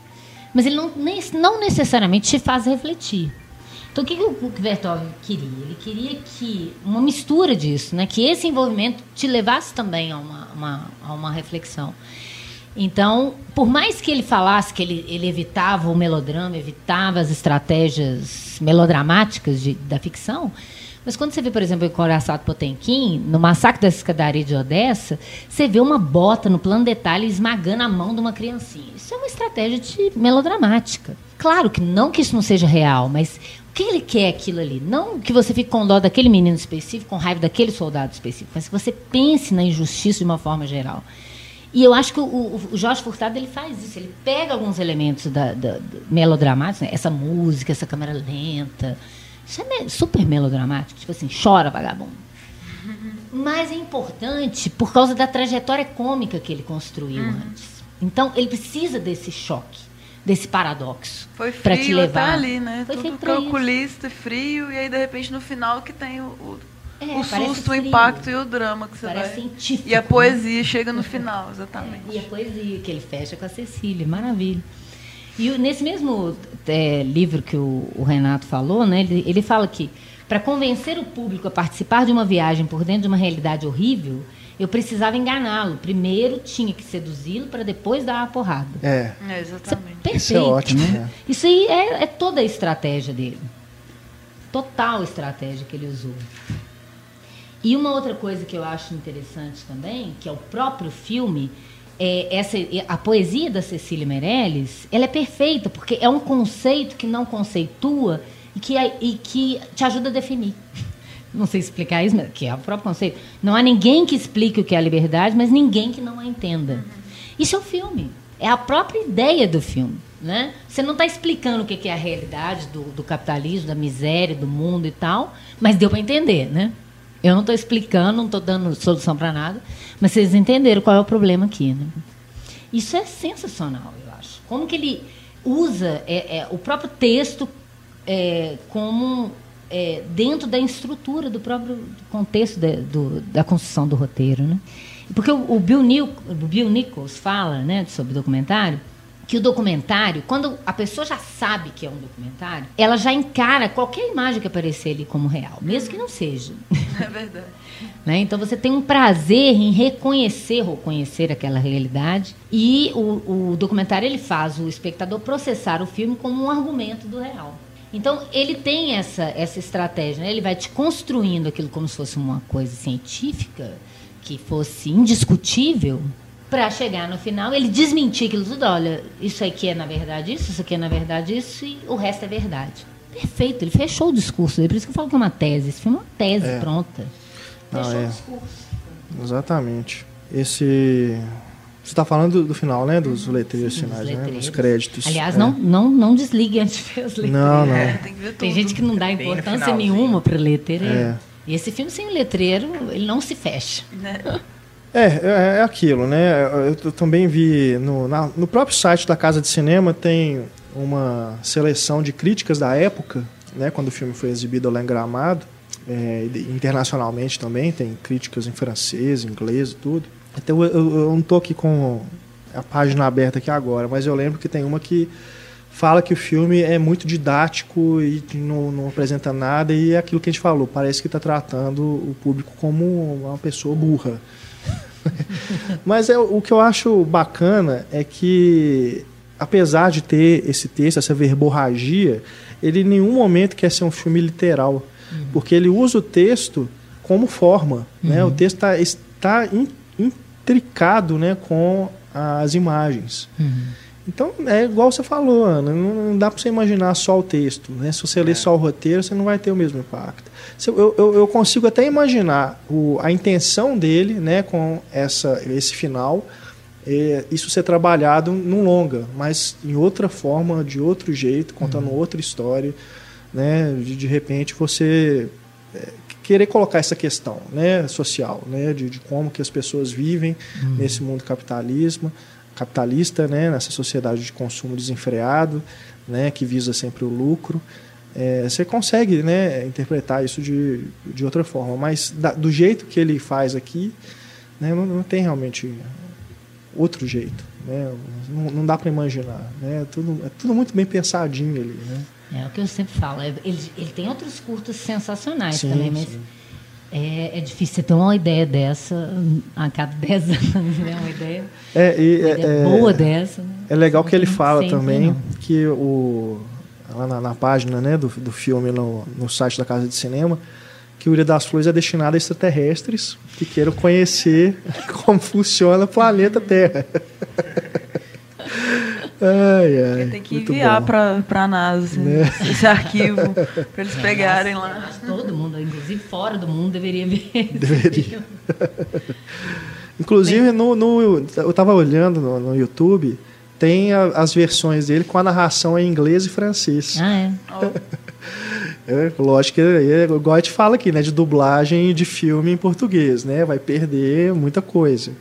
mas ele não, nem- não necessariamente te faz refletir. Então, o que, que o Vertov queria? Ele queria que uma mistura disso, né? que esse envolvimento te levasse também a uma, uma- a uma reflexão. Então, por mais que ele falasse que ele, ele evitava o melodrama, evitava as estratégias melodramáticas de- da ficção, mas quando você vê, por exemplo, o Coraçado Potemkin, no Massacre da Escadaria de Odessa, você vê uma bota no plano detalhe esmagando a mão de uma criancinha. Isso é uma estratégia de melodramática. Claro que não que isso não seja real, mas o que ele quer aquilo ali? Não que você fique com dó daquele menino específico, com raiva daquele soldado específico, mas que você pense na injustiça de uma forma geral. E eu acho que o, o- Jorge Furtado ele faz isso. Ele pega alguns elementos da, da, da- melodramáticos, né? essa música, essa câmera lenta. Isso é super melodramático. Tipo assim, chora, vagabundo. Mas é importante por causa da trajetória cômica que ele construiu antes. Então, ele precisa desse choque, desse paradoxo. Foi pra te levar. até ali, né? Foi Tudo isso. calculista e frio, e aí de repente no final que tem o, o, É, o susto, o impacto e o drama que você Parece vai. científico. E a né? poesia chega no final, exatamente. E a poesia, que ele fecha com a Cecília, maravilha. E nesse mesmo é, livro que o, o Renato falou, né, ele, ele fala que para convencer o público a participar de uma viagem por dentro de uma realidade horrível, eu precisava enganá-lo. Primeiro tinha que seduzi-lo para depois dar a porrada. É, É, Isso é exatamente. perfeito. isso é ótimo. né? né? Isso aí é, é toda a estratégia dele. Total estratégia que ele usou. E uma outra coisa que eu acho interessante também, que é o próprio filme, é essa, a poesia da Cecília Meirelles, ela é perfeita, porque é um conceito que não conceitua e que, é- e que te ajuda a definir. Não sei explicar isso, mas que é o próprio conceito. Não há ninguém que explique o que é a liberdade, mas ninguém que não a entenda. Isso é o filme. É a própria ideia do filme. Né? Você não está explicando o que é a realidade do, do, capitalismo, da miséria, do mundo e tal, mas deu para entender, né? Eu não estou explicando, não estou dando solução para nada, mas vocês entenderam qual é o problema aqui, né? Isso é sensacional, eu acho. Como que ele usa é, é, o próprio texto é, como é, dentro da estrutura do próprio contexto de, do, da construção do roteiro, né? Porque o, o, Bill, o Bill Nichols fala, né, sobre o documentário, que o documentário, quando a pessoa já sabe que é um documentário, ela já encara qualquer imagem que aparecer ali como real, mesmo que não seja. É verdade. né? Então você tem um prazer em reconhecer ou conhecer aquela realidade e o, o documentário ele faz o espectador processar o filme como um argumento do real. Então, ele tem essa, essa estratégia, né? ele vai te construindo aquilo como se fosse uma coisa científica, que fosse indiscutível, para chegar no final, ele desmentir aquilo tudo. Olha, isso aqui é na verdade isso, isso aqui é na verdade isso, e o resto é verdade. Perfeito, ele fechou o discurso dele. Por isso que eu falo que é uma tese. Esse filme é uma tese é. pronta. Fechou Não, é. o discurso. Exatamente. Esse você está falando do, do, final, né? Dos uhum. letreiros finais, né? Dos créditos. Aliás, é. não, não, não desligue antes de ver os letreiros. Não, não. É, tem, tem, gente que não dá importância nenhuma para letreiro. É. E esse filme sem o letreiro, ele não se fecha. Né? É, é, é aquilo, né? Eu, também vi no, na, no próprio site da Casa de Cinema tem uma seleção de críticas da época, né? Quando o filme foi exibido lá em Gramado. É, internacionalmente também, tem críticas em francês, inglês e tudo. Então eu, eu não estou aqui com a página aberta aqui agora, mas eu lembro que tem uma que fala que o filme é muito didático e não, não apresenta nada e é aquilo que a gente falou, parece que está tratando o público como uma pessoa burra. mas é, o que eu acho bacana é que apesar de ter esse texto, essa verborragia, ele em nenhum momento quer ser um filme literal, uhum. porque ele usa o texto como forma, uhum. né? O texto tá, está está intricado né, com as imagens. Uhum. Então, é igual você falou, Ana, não dá para você imaginar só o texto. Né? Se você é. ler só o roteiro, você não vai ter o mesmo impacto. Eu, eu, eu consigo até imaginar o, a intenção dele né, com essa, esse final, é, isso ser trabalhado num longa, mas em outra forma, de outro jeito, contando uhum. outra história. Né? De, de repente você é, querer colocar essa questão né, social, né, de, de como que as pessoas vivem uhum. nesse mundo capitalismo, capitalista, né, nessa sociedade de consumo desenfreado, né, que visa sempre o lucro. É, você consegue né, interpretar isso de, de outra forma, mas da, do jeito que ele faz aqui, né, não, não tem realmente outro jeito. Né? Não, não dá para imaginar. Né? É, tudo, é tudo muito bem pensadinho ali. Né? É o que eu sempre falo. É, ele, ele tem outros curtos sensacionais sim, também, mas é, é, difícil você ter uma ideia dessa a cada 10 anos, né? Uma ideia, é, e, uma ideia é, boa dessa. Né? É legal que ele fala também não. que o, lá na, na, página né, do, do filme no, no site da Casa de Cinema, que o Ilha das Flores é destinado a extraterrestres que queiram conhecer como funciona o planeta Terra. Ai, ai, tem que enviar para a NASA né? esse arquivo para eles é, pegarem lá. Todo mundo, inclusive fora do mundo, deveria ver. Deveria. inclusive, no, no, eu estava olhando no, no, YouTube, tem a, as versões dele com a narração em inglês e francês. Ah, é? é lógico que, é, igual a gente fala aqui, né, de dublagem de filme em português, né? Vai perder muita coisa.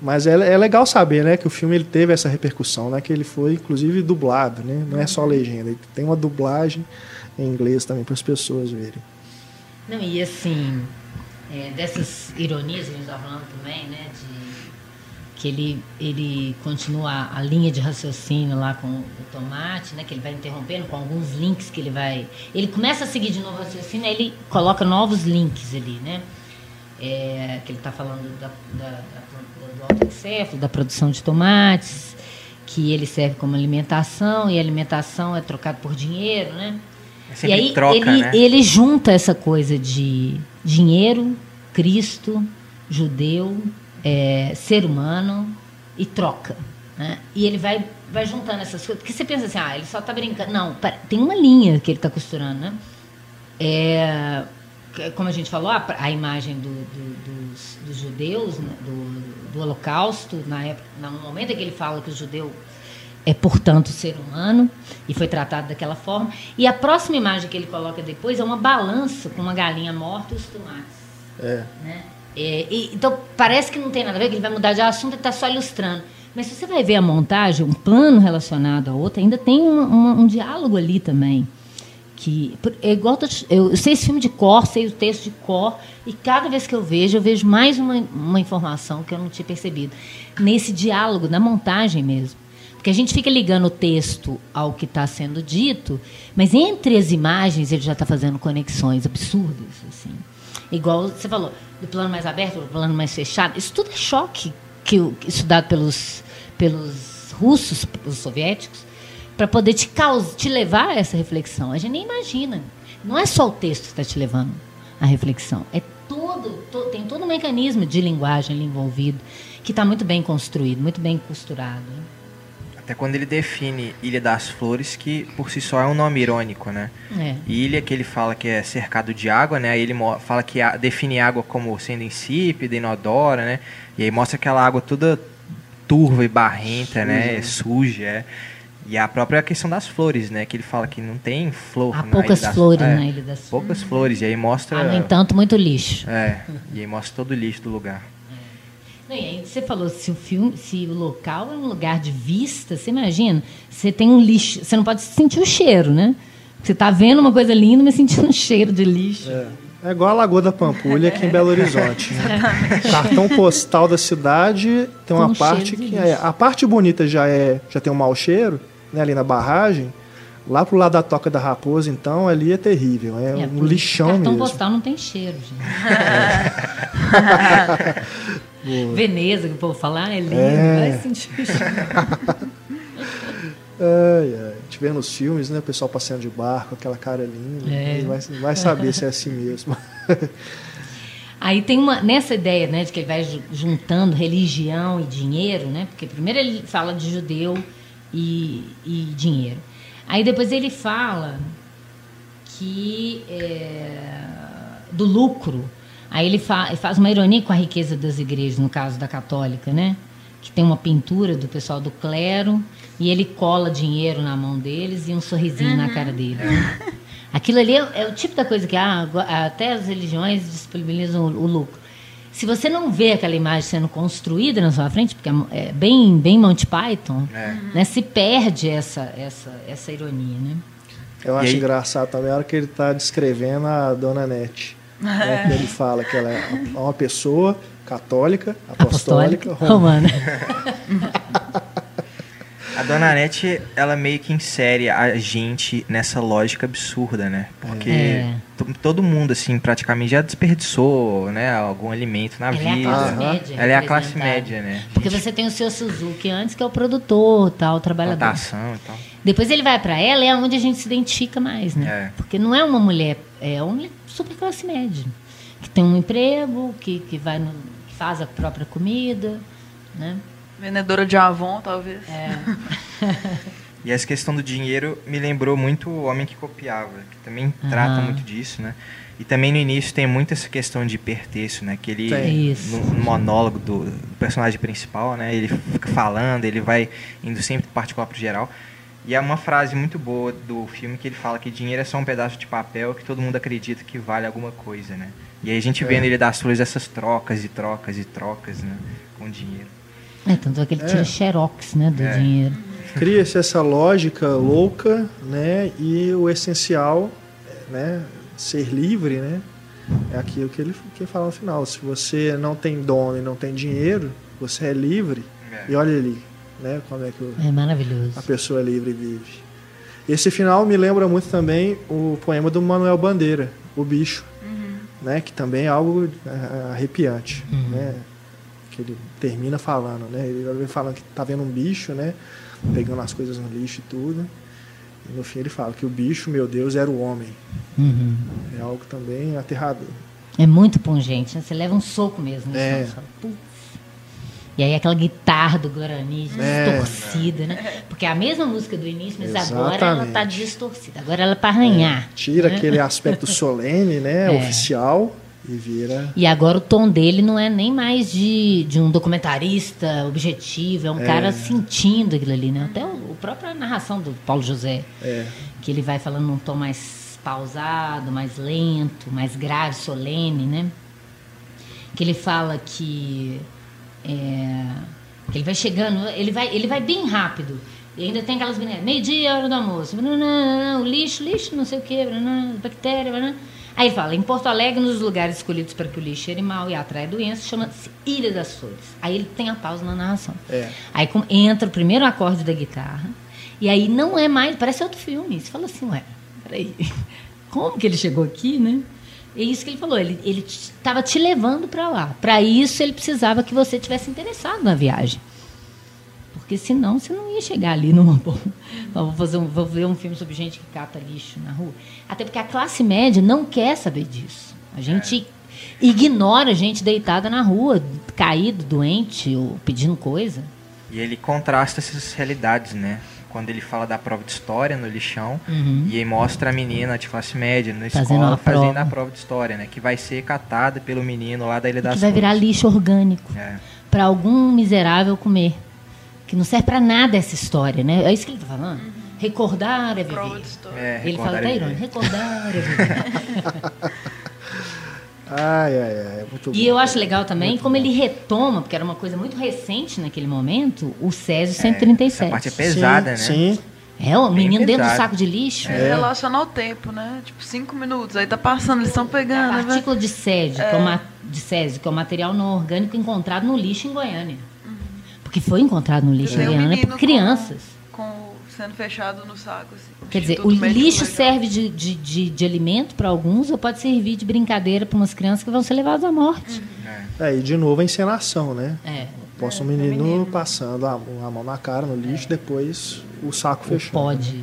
Mas é, é legal saber, né, que o filme ele teve essa repercussão, né, que ele foi inclusive dublado, né, não é só legenda, ele tem uma dublagem em inglês também para as pessoas verem. Não, e assim, é, dessas ironias que a gente estava falando também, né, de que ele, ele continua a linha de raciocínio lá com o tomate, né, que ele vai interrompendo com alguns links que ele vai... Ele começa a seguir de novo o raciocínio, aí ele coloca novos links ali, né, é, que ele está falando da, da, da autoencefalo, da produção de tomates, que ele serve como alimentação e a alimentação é trocada por dinheiro, né? É e aí troca, ele, né? ele junta essa coisa de dinheiro, Cristo, judeu, é, ser humano e troca. Né? E ele vai, vai juntando essas coisas. Porque você pensa assim, ah, ele só está brincando. Não, tem uma linha que ele está costurando, né? É, como a gente falou, a, a imagem do, do, dos, dos, judeus, né, do, do, Holocausto, na época, no momento em que ele fala que o judeu é, portanto, ser humano, e foi tratado daquela forma. E a próxima imagem que ele coloca depois é uma balança com uma galinha morta e os tomates. É. Né? É, e, então, parece que não tem nada a ver, que ele vai mudar de assunto e está só ilustrando. Mas se você vai ver a montagem, um plano relacionado a outro, ainda tem um, um, um diálogo ali também que é igual eu, sei esse filme de cor, sei o texto de cor e cada vez que eu vejo eu vejo mais uma, uma informação que eu não tinha percebido. Nesse diálogo na montagem mesmo, porque a gente fica ligando o texto ao que está sendo dito, mas entre as imagens ele já está fazendo conexões absurdas assim, igual você falou do plano mais aberto, do plano mais fechado, isso tudo é choque que estudado pelos pelos russos, pelos soviéticos para poder te, causar, te levar a essa reflexão. A gente nem imagina. Não é só o texto que está te levando à reflexão. É todo, todo, tem todo um mecanismo de linguagem envolvido que está muito bem construído, muito bem costurado. Até quando ele define Ilha das Flores, que por si só é um nome irônico, né? É. Ilha que ele fala que é cercado de água, né? Aí ele fala que define água como sendo insípida, inodora, né? E aí mostra aquela água toda turva e barrenta, né? suja. né? Suja, é. E a própria questão das flores, né? Que ele fala que não tem flor Há poucas das, flores é, na Ilha das Flores. Poucas flores. E aí mostra. Ah, no entanto, muito lixo. É. E aí mostra todo o lixo do lugar. Não, e aí você falou, se o filme, se o local é um lugar de vista, você imagina, você tem um lixo, você não pode sentir o cheiro, né? Você está vendo uma coisa linda, mas sentindo um cheiro de lixo. É. É igual a Lagoa da Pampulha aqui em Belo Horizonte. Né? Cartão postal da cidade tem uma parte que é, a parte bonita já é já tem um mau cheiro né, ali na barragem, lá pro lado da Toca da Raposa, então, ali é terrível. É, é um lixão cartão mesmo. postal não tem cheiro, gente. Veneza, que o povo fala, ah, é lindo, é. vai sentir o cheiro. Ai, ai. A gente vê nos filmes, né? O pessoal passeando de barco, aquela cara linda. É. Vai, vai saber se é assim mesmo. Aí tem uma nessa ideia, né, de que ele vai juntando religião e dinheiro, né? Porque primeiro ele fala de judeu e, e dinheiro. Aí depois ele fala que é, do lucro. Aí ele, fa, ele faz uma ironia com a riqueza das igrejas, no caso da católica, né? Que tem uma pintura do pessoal do clero e ele cola dinheiro na mão deles e um sorrisinho uhum. na cara dele. Aquilo ali é, é, o tipo da coisa que ah, até as religiões disponibilizam o, o lucro se você não vê aquela imagem sendo construída na sua frente, porque é bem, bem Monty Python, é. né, se perde essa, essa, essa ironia, né? Eu acho engraçado também a hora que ele está descrevendo a Dona Nete. Né, que ele fala que ela é uma pessoa católica, apostólica, apostólica romana. romana. A Dona Nete, ela meio que insere a gente nessa lógica absurda, né? Porque é. todo mundo, assim, praticamente já desperdiçou, né, algum alimento na ela vida. É a classe média, ela é a classe média, né? Porque você tem o seu Suzuki antes, que é o produtor, tal, o trabalhador. Plantação e tal. Depois ele vai para ela, é onde a gente se identifica mais, né? É. Porque não é uma mulher, é uma super classe média. Que tem um emprego, que, que vai no, que faz a própria comida, né? Vendedora de Avon, talvez. É. e essa questão do dinheiro me lembrou muito o Homem que Copiava, que também uhum. trata muito disso, né? E também no início tem muito essa questão de hipertexto, né? Que ele, no, no, monólogo do, do, personagem principal, né? Ele fica falando, ele vai indo sempre do particular para o geral. E é uma frase muito boa do filme que ele fala que dinheiro é só um pedaço de papel que todo mundo acredita que vale alguma coisa, né? E aí a gente é. vê nele das flores essas trocas e trocas e trocas, né? Com dinheiro. É, tanto é que ele tira é. xerox né, do é. dinheiro. Cria-se essa lógica louca, né? E o essencial, né? Ser livre, né? É aquilo que ele, que fala no final. Se você não tem dono e não tem dinheiro, você é livre. É. E olha ali, né? Como é que o, é maravilhoso. a pessoa livre vive. Esse final me lembra muito também o poema do Manuel Bandeira, O Bicho, uhum. né? Que também é algo arrepiante, uhum. né? Que ele termina falando, né? Ele vai falando que tá vendo um bicho, né? Pegando as coisas no lixo e tudo. E no fim ele fala que o bicho, meu Deus, era o homem. Uhum. É algo também aterrador. É muito pungente, né? Você leva um soco mesmo. É. E aí aquela guitarra do Guarani É. distorcida, né? Porque é a mesma música do início, mas agora ela Exatamente. tá distorcida. Agora ela é para arranhar. Tira né? aquele aspecto solene, né? É. Oficial e vira. E agora o tom dele não é nem mais de, de um documentarista objetivo, é um cara sentindo aquilo ali, né? Até o, o própria narração do Paulo José, É. que ele vai falando num tom mais pausado, mais lento, mais grave, solene, né? Que ele fala que, é, que ele vai chegando, ele vai, ele vai bem rápido. E ainda tem aquelas meninas, meio-dia, hora do almoço, o lixo, lixo, não sei o quê, bactéria, banana. Aí fala, em Porto Alegre, nos lugares escolhidos para que o lixo cheire mal e atraia doenças, chama-se Ilha das Flores. Aí ele tem a pausa na narração. É. Aí entra o primeiro acorde da guitarra, e aí não é mais, parece outro filme. Você fala assim, ué, peraí, como que ele chegou aqui, né? É isso que ele falou, ele ele estava te levando para lá. Para isso, ele precisava que você tivesse interessado na viagem. Porque senão você não ia chegar ali numa boa. Vou, fazer um, vou ver um filme sobre gente que cata lixo na rua. Até porque a classe média não quer saber disso. A gente ignora gente deitada na rua, caído, doente ou pedindo coisa. E ele contrasta essas realidades, né? Quando ele fala da prova de história no lixão e aí mostra a menina de classe média na Uhum. Fazendo escola a fazendo prova. a prova de história, né? Que vai ser catada pelo menino lá da Ilha das que vai virar lixo orgânico É. para algum miserável comer. Que não serve para nada essa história, né? É isso que ele está falando. Recordar é viver. É, Ele fala até ele- irônico, recordar é viver. Ai, ai, ai. É muito E bom. eu acho legal também como ele retoma, porque era uma coisa muito recente naquele momento, o Césio 137. Essa parte é pesada, sim, né? Sim. É, o menino dentro do saco de lixo. É. Relacionar o tempo, né? Tipo, cinco minutos. Aí tá passando, eles estão A pegando. né? partícula de césio, que é o de césio, que é o material não orgânico encontrado no lixo em Goiânia. Porque foi encontrado no lixo um Goiânia menino por crianças. Com, com sendo fechado no saco, assim. Quer dizer, o lixo Legal. serve de, de, de, de alimento para alguns ou pode servir de brincadeira para umas crianças que vão ser levadas à morte. É, e de novo a encenação, né? É. Posta um menino passando a, a mão na cara no lixo, depois o saco Ou fechado. pode.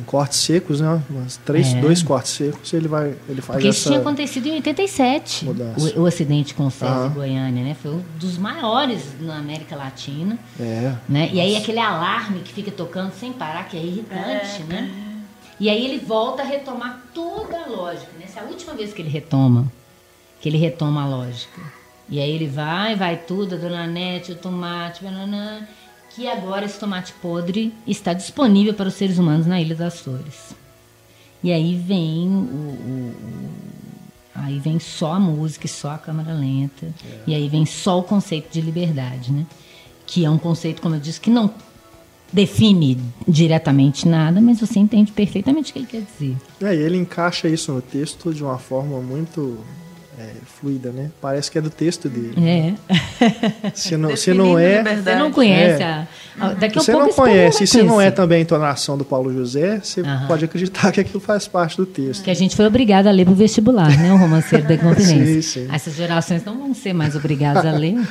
Em cortes secos, né? Umas três, É. dois cortes secos, ele vai, ele faz Porque isso essa. tinha acontecido em 87, mudança. o, o acidente com o Aham. em Goiânia, né? Foi um dos maiores na América Latina. É. Né? E aí aquele alarme que fica tocando sem parar, que é irritante, né? E aí ele volta a retomar toda a lógica. Né? Essa é a última vez que ele retoma, que ele retoma a lógica. E aí ele vai, vai tudo, a dona Nete, o tomate, banana, que agora esse tomate podre está disponível para os seres humanos na Ilha das Flores. E aí vem o, o- o- aí vem só a música, e só a câmera lenta. E aí vem só o conceito de liberdade, né? Que é um conceito, como eu disse, que não define diretamente nada, mas você entende perfeitamente o que ele quer dizer. É, e ele encaixa isso no texto de uma forma muito é, fluida, né? Parece que é do texto dele. É. Se não, se não é. Você não conhece É. a, a- Daqui a Se você pouco não conhece, e se não é também a entonação do Paulo José, você Aham. pode acreditar que aquilo faz parte do texto. Que a gente foi obrigado a ler pro vestibular, né? O romanceiro da Inconfidência. Sim, sim. Essas gerações não vão ser mais obrigadas a ler.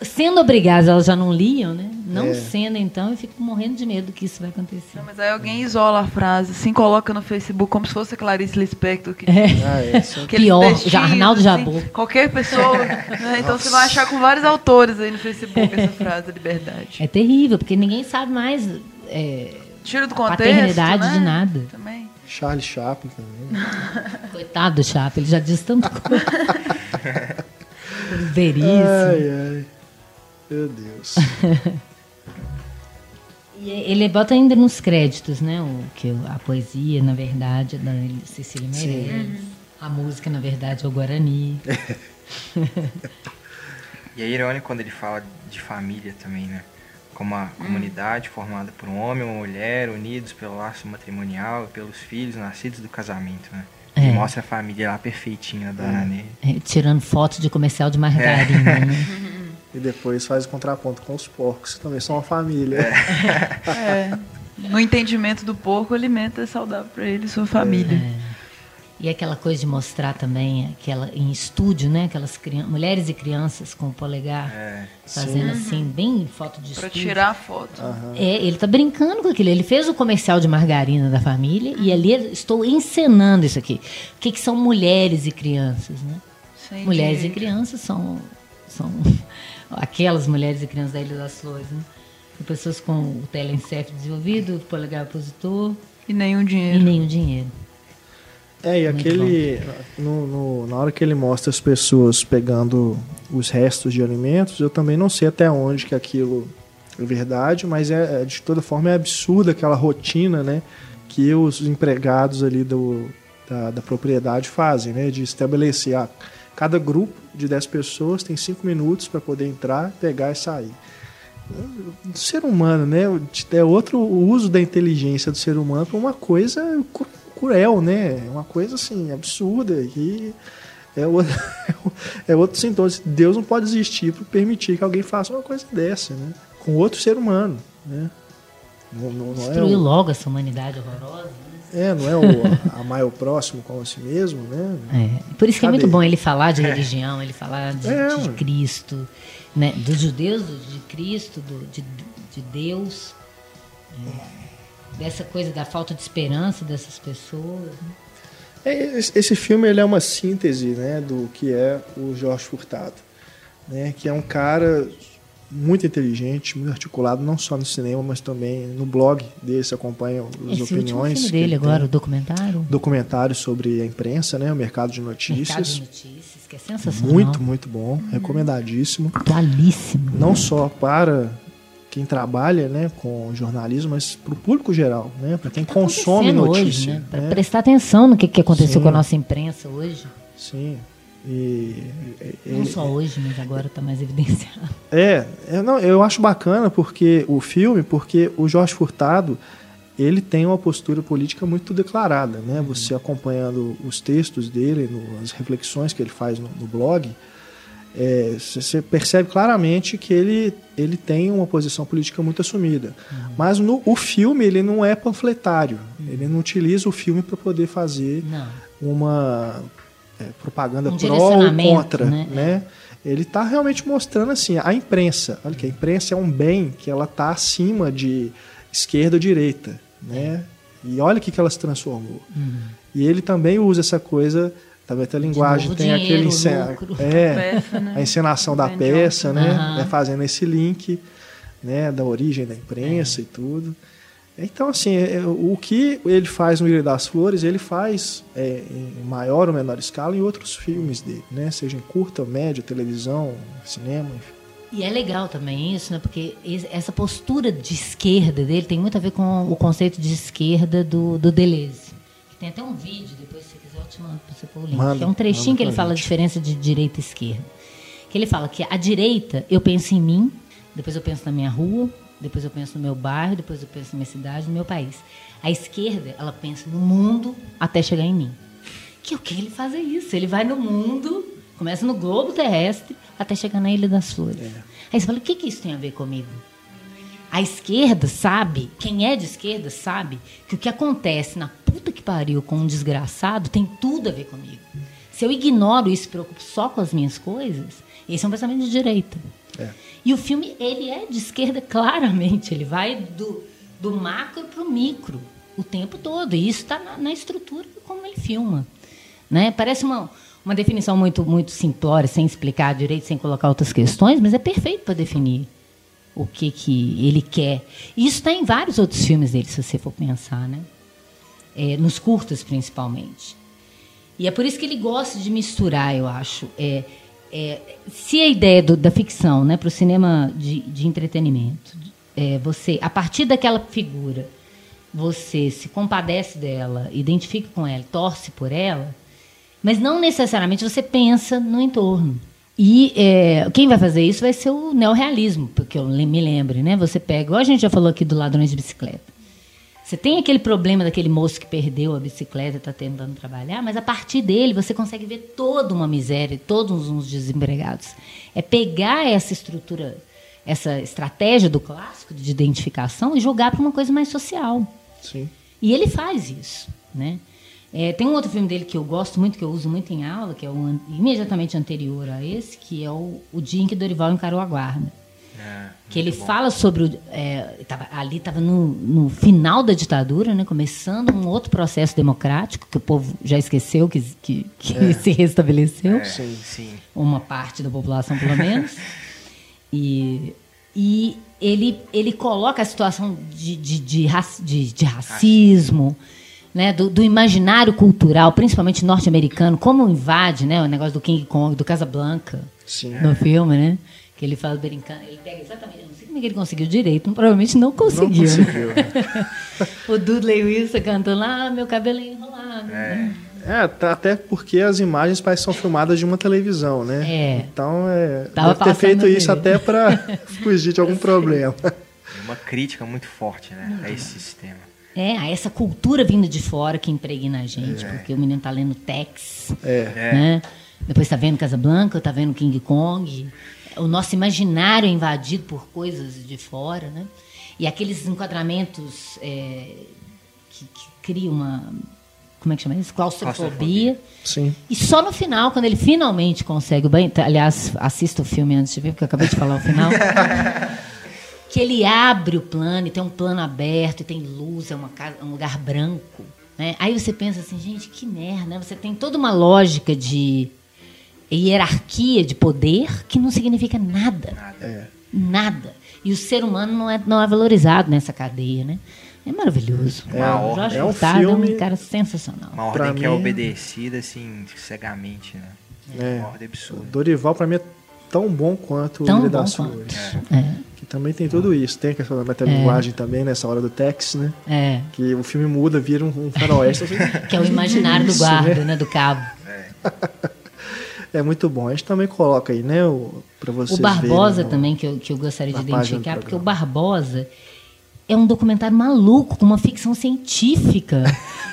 Sendo obrigadas, elas já não liam, né? Não É. sendo, então, eu fico morrendo de medo que isso vai acontecer. Não, mas aí alguém isola a frase, assim, coloca no Facebook como se fosse a Clarice Lispector. Que, Ah, é, aqueles Pior, já Arnaldo assim, Jabor. Qualquer pessoa. né? Então você vai achar com vários autores aí no Facebook essa frase, liberdade. É terrível, porque ninguém sabe mais é, Tira do contexto. paternidade né? de nada. Também. Charles Chaplin também. Coitado do Chapa, ele já diz tanta coisa. Veríssimo. Ai, ai. Meu Deus. E ele bota ainda nos créditos, né? O, que a poesia, na verdade, é da Cecília Meirelles. A música, na verdade, é o Guarani. E é irônico quando ele fala de família também, né? Como a comunidade formada por um homem e uma mulher unidos pelo laço matrimonial e pelos filhos nascidos do casamento, né? É. Ele mostra a família lá perfeitinha da Dona Ney. É, tirando foto de comercial de margarina, né? E depois faz o contraponto com os porcos, que também são uma família. É. No entendimento do porco, o alimento é saudável para ele e sua família. E aquela coisa de mostrar também aquela em estúdio, né? Aquelas crian- mulheres e crianças com o polegar É. fazendo assim, bem foto de Para estúdio. tirar a foto. É, ele tá brincando com aquilo. Ele fez o comercial de margarina da família e ali eu estou encenando isso aqui. O que, que são mulheres e crianças, né? Sem Mulheres e dinheiro. crianças são, são aquelas mulheres e crianças da Ilha das Flores, né? Pessoas com o telencéfalo desenvolvido, polegar opositor E nenhum e dinheiro. nenhum dinheiro. É, e Muito aquele. No, no- na hora que ele mostra as pessoas pegando os restos de alimentos, eu também não sei até onde que aquilo é verdade, mas é, é, de toda forma é absurda aquela rotina, né? Que os empregados ali do, da, da propriedade fazem, né? De estabelecer. ah, cada grupo de 10 pessoas tem 5 minutos para poder entrar, pegar e sair. O ser humano, né? É outro o uso da inteligência do ser humano para uma coisa cru- cruel, né? É Uma coisa assim absurda e é, o- é outro sintoma. Deus não pode existir para permitir que alguém faça uma coisa dessa, né? Com outro ser humano, né? Não, não, não é, Destruiu o, logo essa humanidade horrorosa. É, não é o amar o próximo como a si mesmo, né? É, por isso que é Cadê? muito bom ele falar de religião, ele falar de, É, de. Cristo, né? dos judeus, de Cristo, do- de, de Deus, é, dessa coisa da falta de esperança dessas pessoas. né? É, esse esse filme ele é uma síntese né, do que é o Jorge Furtado, né, que é um cara muito inteligente, muito articulado, não só no cinema, mas também no blog dele, você acompanha as Esse último opiniões. filme dele ele agora, o documentário, Documentário sobre a imprensa, né, o mercado de Mercado notícias. de Notícias, que é sensacional. Muito, muito bom, recomendadíssimo. Atualíssimo. Não só para quem trabalha né, com jornalismo, mas para o público geral, né, para quem Tá consome acontecendo notícia. Hoje, né? Para né? prestar atenção no que, que aconteceu Sim. com a nossa imprensa hoje. Sim. E, Não ele- só hoje, mas agora está mais evidenciado. É, é, não, eu acho bacana porque o filme, porque o Jorge Furtado, ele tem uma postura política muito declarada, né? Você acompanhando os textos dele, no- as reflexões que ele faz no, no blog, é, você percebe claramente que ele, ele tem uma posição política muito assumida. Mas no, o filme ele não é panfletário, ele não utiliza o filme para poder fazer Não. uma é, propaganda Um pró ou contra, né? né? Ele está realmente mostrando assim a imprensa. Olha que a imprensa é um bem que ela está acima de esquerda ou direita, né? E olha o que, que ela se transformou. E ele também usa essa coisa, também tem a linguagem, novo, tem aquele dinheiro, encena- lucro. é, Peça, né? a encenação da peça, né? Né? Fazendo esse link, né? Da origem da imprensa e tudo. Então, assim, é, o que ele faz no Ilha das Flores, ele faz é, em maior ou menor escala em outros filmes dele, né? Seja em curta, média, televisão, cinema, enfim. E é legal também isso, né? Porque essa postura de esquerda dele tem muito a ver com o conceito de esquerda do, do Deleuze. Tem até um vídeo, depois se você quiser eu te mando para você pôr o link. Manda, que é um trechinho que ele fala a diferença de direita e esquerda. Que ele fala que a direita, eu penso em mim, depois eu penso na minha rua, depois eu penso no meu bairro, depois eu penso na minha cidade, no meu país. A esquerda, ela pensa no mundo até chegar em mim. Que o que ele faz é isso. Ele vai no mundo, começa no globo terrestre, até chegar na Ilha das Flores. Aí você fala, o que, que isso tem a ver comigo? A esquerda sabe, quem é de esquerda sabe, que o que acontece na puta que pariu com um desgraçado tem tudo a ver comigo. Se eu ignoro isso e preocupo só com as minhas coisas, esse é um pensamento de direita. É. E o filme, ele é de esquerda claramente. Ele vai do, do macro para o micro o tempo todo. E isso está na, na estrutura como ele filma. Né? Parece uma, uma definição muito, muito simplória, sem explicar direito, sem colocar outras questões, mas é perfeito para definir o que, que ele quer. E isso está em vários outros filmes dele, se você for pensar. Né? É, nos curtas, principalmente. E é por isso que ele gosta de misturar, eu acho. É, é, se a ideia do- da ficção né, para o cinema de, de entretenimento, é, você, a partir daquela figura, você se compadece dela, identifica com ela, torce por ela, mas não necessariamente você pensa no entorno. E é, quem vai fazer isso vai ser o neorrealismo, porque eu me lembre, né? Você pega, igual a gente já falou aqui do Ladrões de Bicicleta. Você tem aquele problema daquele moço que perdeu a bicicleta e está tentando trabalhar, mas a partir dele você consegue ver toda uma miséria, todos uns desempregados. É pegar essa estrutura, essa estratégia do clássico de identificação e jogar para uma coisa mais social. Sim. E ele faz isso, né? É, tem um outro filme dele que eu gosto muito, que eu uso muito em aula, que é o imediatamente anterior a esse, que é o, o dia em que Dorival encarou a guarda. É, Que ele bom. fala sobre. O, é, tava- ali estava no, no final da ditadura, né, começando um outro processo democrático, que o povo já esqueceu que, que, que se restabeleceu É, Sim. sim. uma parte da população, pelo menos. E, e ele, ele coloca a situação de, de, de, raci- de- de racismo, né, do, do imaginário cultural, principalmente norte-americano, como invade né, o negócio do King Kong, do Casablanca, Sim. no filme, né? Que ele fala brincando, ele pega exatamente, eu não sei como é que ele conseguiu direito, provavelmente não conseguiu. né? conseguiu. o Dudley Wilson cantando lá, ah, meu cabelo é enrolado. né? É, tá- até porque as imagens parecem são filmadas de uma televisão, né? É. Então, é, Tava deve ter feito isso até para fugir de algum problema. Uma crítica muito forte, né? A esse sistema. É, a essa cultura vinda de fora que impregna a gente, porque o menino tá lendo Tex, É. É. né? Depois tá vendo Casablanca, tá vendo King Kong. O nosso imaginário é invadido por coisas de fora, né? E aqueles enquadramentos é, que, que criam uma... Como é que chama isso? Claustrofobia. Sim. E só no final, quando ele finalmente consegue o banho. Aliás, assista o filme antes de ver, porque eu acabei de falar o final. que ele abre o plano e tem um plano aberto e tem luz, é uma casa, um lugar branco. Né? Aí você pensa assim, gente, que merda. né? Você tem toda uma lógica de hierarquia de poder que não significa nada. É. Nada. E o ser humano não é, não é valorizado nessa cadeia, né? É maravilhoso. É, o Jorge é um Furtado é filme- um cara sensacional. Uma Pra ordem que é mim- obedecida, assim, cegamente, né? É. Uma ordem absurda. Dorival, para mim, é tão bom quanto Tão o Ilha das. Flores. É, Que também tem tudo isso. Tem a questão da metalinguagem também, nessa hora do Tex, né? é. Que o filme muda, vira um, um faroeste. Que é o imaginário do Isso, guarda, né? né? Do cabo. é muito bom. A gente também coloca aí, né? O, pra vocês O Barbosa verem, também, que eu, que eu gostaria de identificar, porque o. Barbosa é um documentário maluco, com uma ficção científica,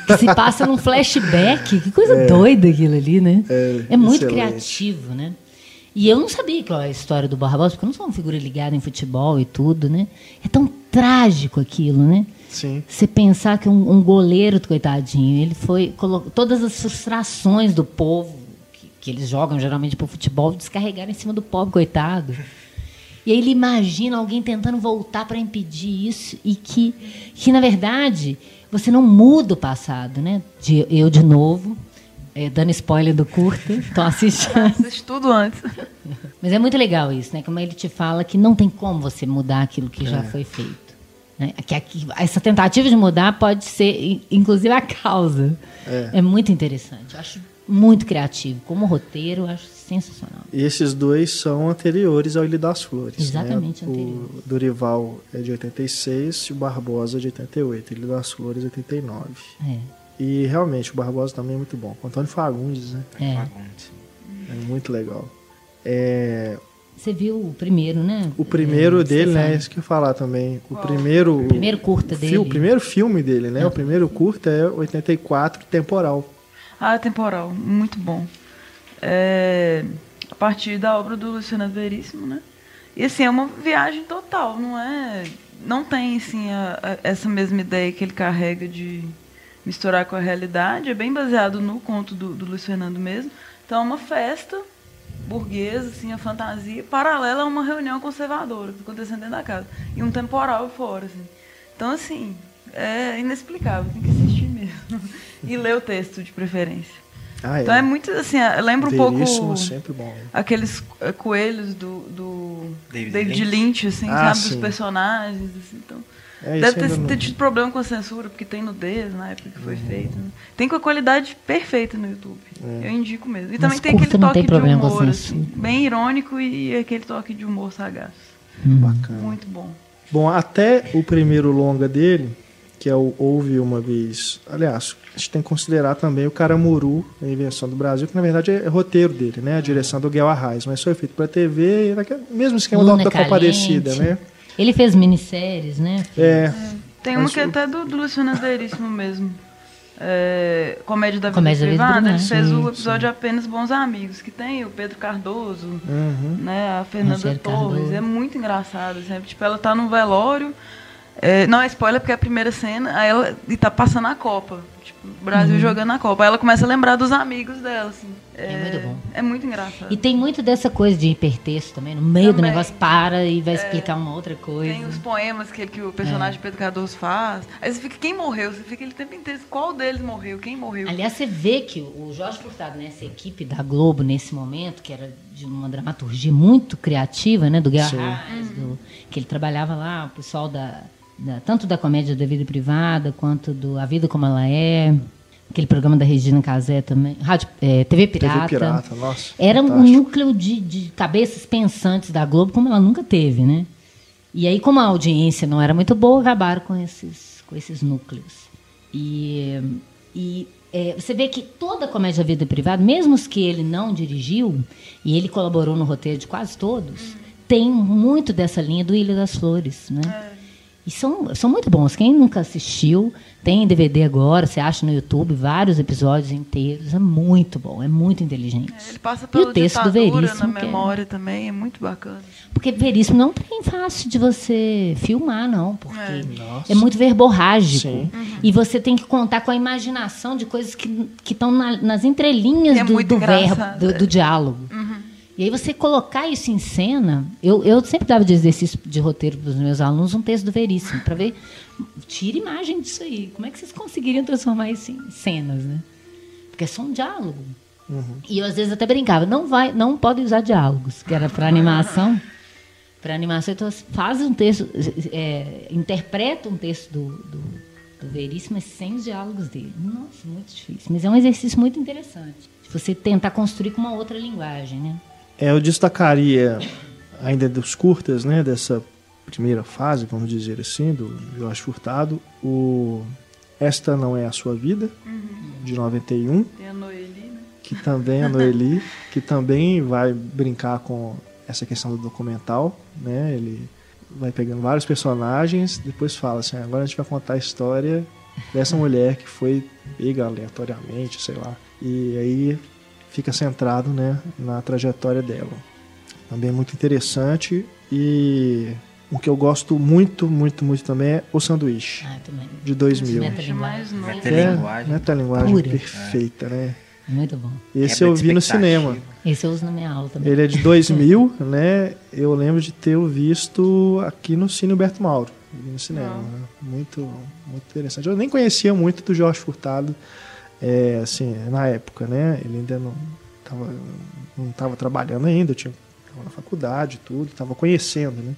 que se passa num flashback. Que coisa doida aquilo ali, né? É, muito excelente. criativo, né? E eu não sabia qual é a história do Barbosa, porque eu não sou uma figura ligada em futebol e tudo, né? É tão trágico aquilo, né? Sim. Você pensar que um, um goleiro, coitadinho, ele foi. Todas as frustrações do povo, que, eles jogam geralmente pro futebol, descarregaram em cima do pobre, coitado. E aí ele imagina alguém tentando voltar para impedir isso e que, que, na verdade, você não muda o passado, né? De, eu, de novo, eh, dando spoiler do curta, estou assistindo. Assiste tudo antes. Mas é muito legal isso, né? Como ele te fala que não tem como você mudar aquilo que É. já foi feito. Né? Que aqui- essa tentativa de mudar pode ser, in- inclusive, a causa. É. É, muito interessante. Eu acho muito criativo. Como roteiro, eu acho sensacional. E esses dois são anteriores ao Ilha das Flores. Exatamente né? anteriores. O Dorival é de 86 e o Barbosa é de 88. Ilha das Flores 89. É, E realmente o Barbosa também é muito bom. Com Antônio Fagundes, né? é. Fagundes. É muito legal. É, Você viu o primeiro, né? o primeiro É, dele, né? Isso que eu ia falar também. O primeiro. O primeiro curta dele. O primeiro filme dele, né? O primeiro curta é 84, Temporal. Ah, temporal, muito bom. É, a partir da obra do Luciano Veríssimo, né? E assim, é uma viagem total, não é. Não tem assim, a- a- essa mesma ideia que ele carrega de misturar com a realidade. É bem baseado no conto do, do Luiz Fernando mesmo. Então é uma festa burguesa, assim, a fantasia, paralela a uma reunião conservadora que acontecendo dentro da casa. E um temporal fora, assim. Então, assim, é inexplicável, tem que assistir. e ler o texto de preferência. Ah, é. Então é muito assim, é, lembra um pouco sempre bom. aqueles eh, coelhos do, do David David, Lynch. Lynch, assim, Ah, sabe? sim. Dos personagens, assim, então. É, Deve ter, não- ter tido problema com a censura, porque tem nudez na época que foi feito. né? Tem com a qualidade perfeita no YouTube. É. Eu indico mesmo. E Mas também tem aquele não toque tem problema de com a humor, censura. assim, bem irônico e aquele toque de humor sagaz. Bacana. Muito bom. Bom, até o primeiro longa dele, que é o Houve Uma Vez. Aliás, a gente tem que considerar também o Caramuru, a invenção do Brasil, que na verdade é roteiro dele, né? A direção do Guel Arraes, mas foi feito para TV e naquele mesmo esquema Luna da Compadecida, Caliente. né? Ele fez minisséries, né? É, Tem Mas uma que é até do, do Luciano Veríssimo mesmo. É, Comédia da Vida Comédia da Vida Privada. Ele Privada. fez o Sim, episódio Apenas Bons Amigos, que tem o Pedro Cardoso, uhum. né, a Fernanda Torres. Cardoso. É muito engraçado. Sempre, tipo, ela tá no velório, É, não é spoiler porque é a primeira cena, aí ela e tá passando a Copa. Tipo, o Brasil jogando a Copa. Aí ela começa a lembrar dos amigos dela, assim. É muito bom. É muito engraçado. E tem muito dessa coisa de hipertexto também. No meio do Também. negócio, para e vai explicar uma outra coisa. Tem os poemas que, que o personagem Pedro Cardoso faz. Aí você fica, quem morreu? Você fica ele o tempo inteiro, qual deles morreu? Quem morreu? Aliás, você vê que o Jorge Furtado, né, essa equipe da Globo nesse momento, que era de uma dramaturgia muito criativa, né, do Guerra do- que ele trabalhava lá, o pessoal da, da- tanto da comédia da vida privada quanto do A Vida Como Ela É, aquele programa da Regina Casé também, Rádio, é, TV Pirata. TV Pirata, nossa. Era um fantástico. núcleo de, de cabeças pensantes da Globo como ela nunca teve, né? E aí, como a audiência não era muito boa, acabaram com esses, com esses núcleos. E, e é, você vê que toda a comédia Vida Privada, mesmo os que ele não dirigiu, e ele colaborou no roteiro de quase todos, tem muito dessa linha do Ilha das Flores, né? E são, são muito bons. Quem nunca assistiu, tem DVD agora, você acha no YouTube vários episódios inteiros. É muito bom, é muito inteligente. É, Ele passa E pela o texto do Veríssimo, na que é- memória também, é muito bacana. Porque Veríssimo não tem fácil de você filmar, não. Porque É. É, muito verborrágico. Sim. E você tem que contar com a imaginação de coisas que estão nas entrelinhas É do, do verbo, do, é. do diálogo. E aí você colocar isso em cena. Eu, eu sempre dava de exercício de roteiro para os meus alunos um texto do Veríssimo, para ver. Tira imagem disso aí. Como é que vocês conseguiriam transformar isso em cenas, né? Porque é só um diálogo. E eu às vezes até brincava, não vai, não pode usar diálogos, que era para animação. Para animação, então faz um texto, é, interpreta um texto do, do, do Veríssimo, mas sem os diálogos dele. Nossa, muito difícil. Mas é um exercício muito interessante. Você tentar construir com uma outra linguagem, né? É, eu destacaria, ainda dos curtas, né, dessa primeira fase, vamos dizer assim, do Jorge Furtado, o Esta Não É a Sua Vida, de 91, Tem a Noeli, né? que também a Noeli, que também vai brincar com essa questão do documental, né, ele vai pegando vários personagens, depois fala assim, agora a gente vai contar a história dessa mulher que foi pega aleatoriamente, sei lá, e aí fica centrado, né, na trajetória dela. Também muito interessante e o que eu gosto muito, muito, muito também é O Sanduíche, Ah, também. de 2000. Meta- Acho mais novo. Meta- Que é Metalinguagem. metalinguagem Pura. perfeita, né? Muito bom. Esse Quebra eu de vi no cinema. Esse eu uso na minha aula também. Ele é de 2000, né? Eu lembro de ter o visto aqui no Cine Humberto Mauro, no cinema. né? Muito, muito interessante. Eu nem conhecia muito do Jorge Furtado, é, assim, na época, né? Ele ainda não estava não tava trabalhando ainda, eu tinha tava na faculdade, tudo, estava conhecendo, né?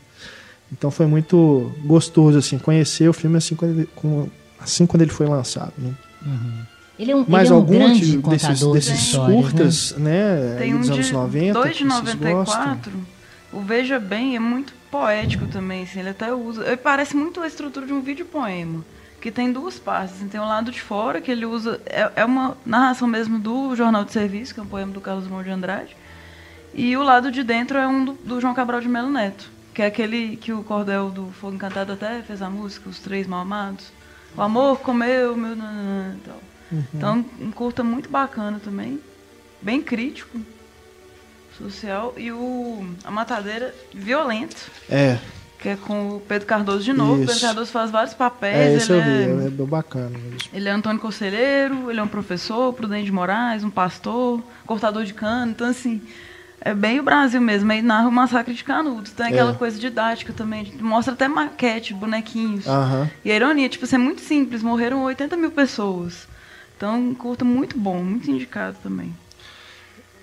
Então foi muito gostoso assim conhecer o filme assim quando ele, com- assim quando ele foi lançado, né? Ele é um, Mais ele é um de- desses, de desses histórias, né? curtas, né? Tem aí um dos anos de 90, 2 de que vocês gostam? 94. O Veja Bem é muito poético também, assim, ele até usa. Ele parece muito a estrutura de um vídeo poema. Que tem duas partes. tem o lado de fora, que ele usa. É, é uma narração mesmo do Jornal de Serviço, que é um poema do Carlos Drummond de Andrade. E o lado de dentro é um do, do João Cabral de Melo Neto. Que é aquele que o Cordel do Fogo Encantado até fez a música, Os Três Mal Amados. O amor comeu, meu. nananã tal. Então, um curta muito bacana também. Bem crítico. Social. E o A Matadeira Violento, É, que é com o Pedro Cardoso de novo. O Pedro Isso. Cardoso faz vários papéis. é esse eu ele, vi, é, é, bem bacana mesmo. ele é Antônio Conselheiro, ele é um professor, Prudente de Moraes, um pastor, cortador de cano. Então, assim, é bem o Brasil mesmo. Aí narra o massacre de Canudos. Tem aquela É. coisa didática também. Mostra até maquete, bonequinhos. Aham. E a ironia, tipo, isso é muito simples. Morreram 80 mil pessoas. Então, curta muito bom, muito indicado também.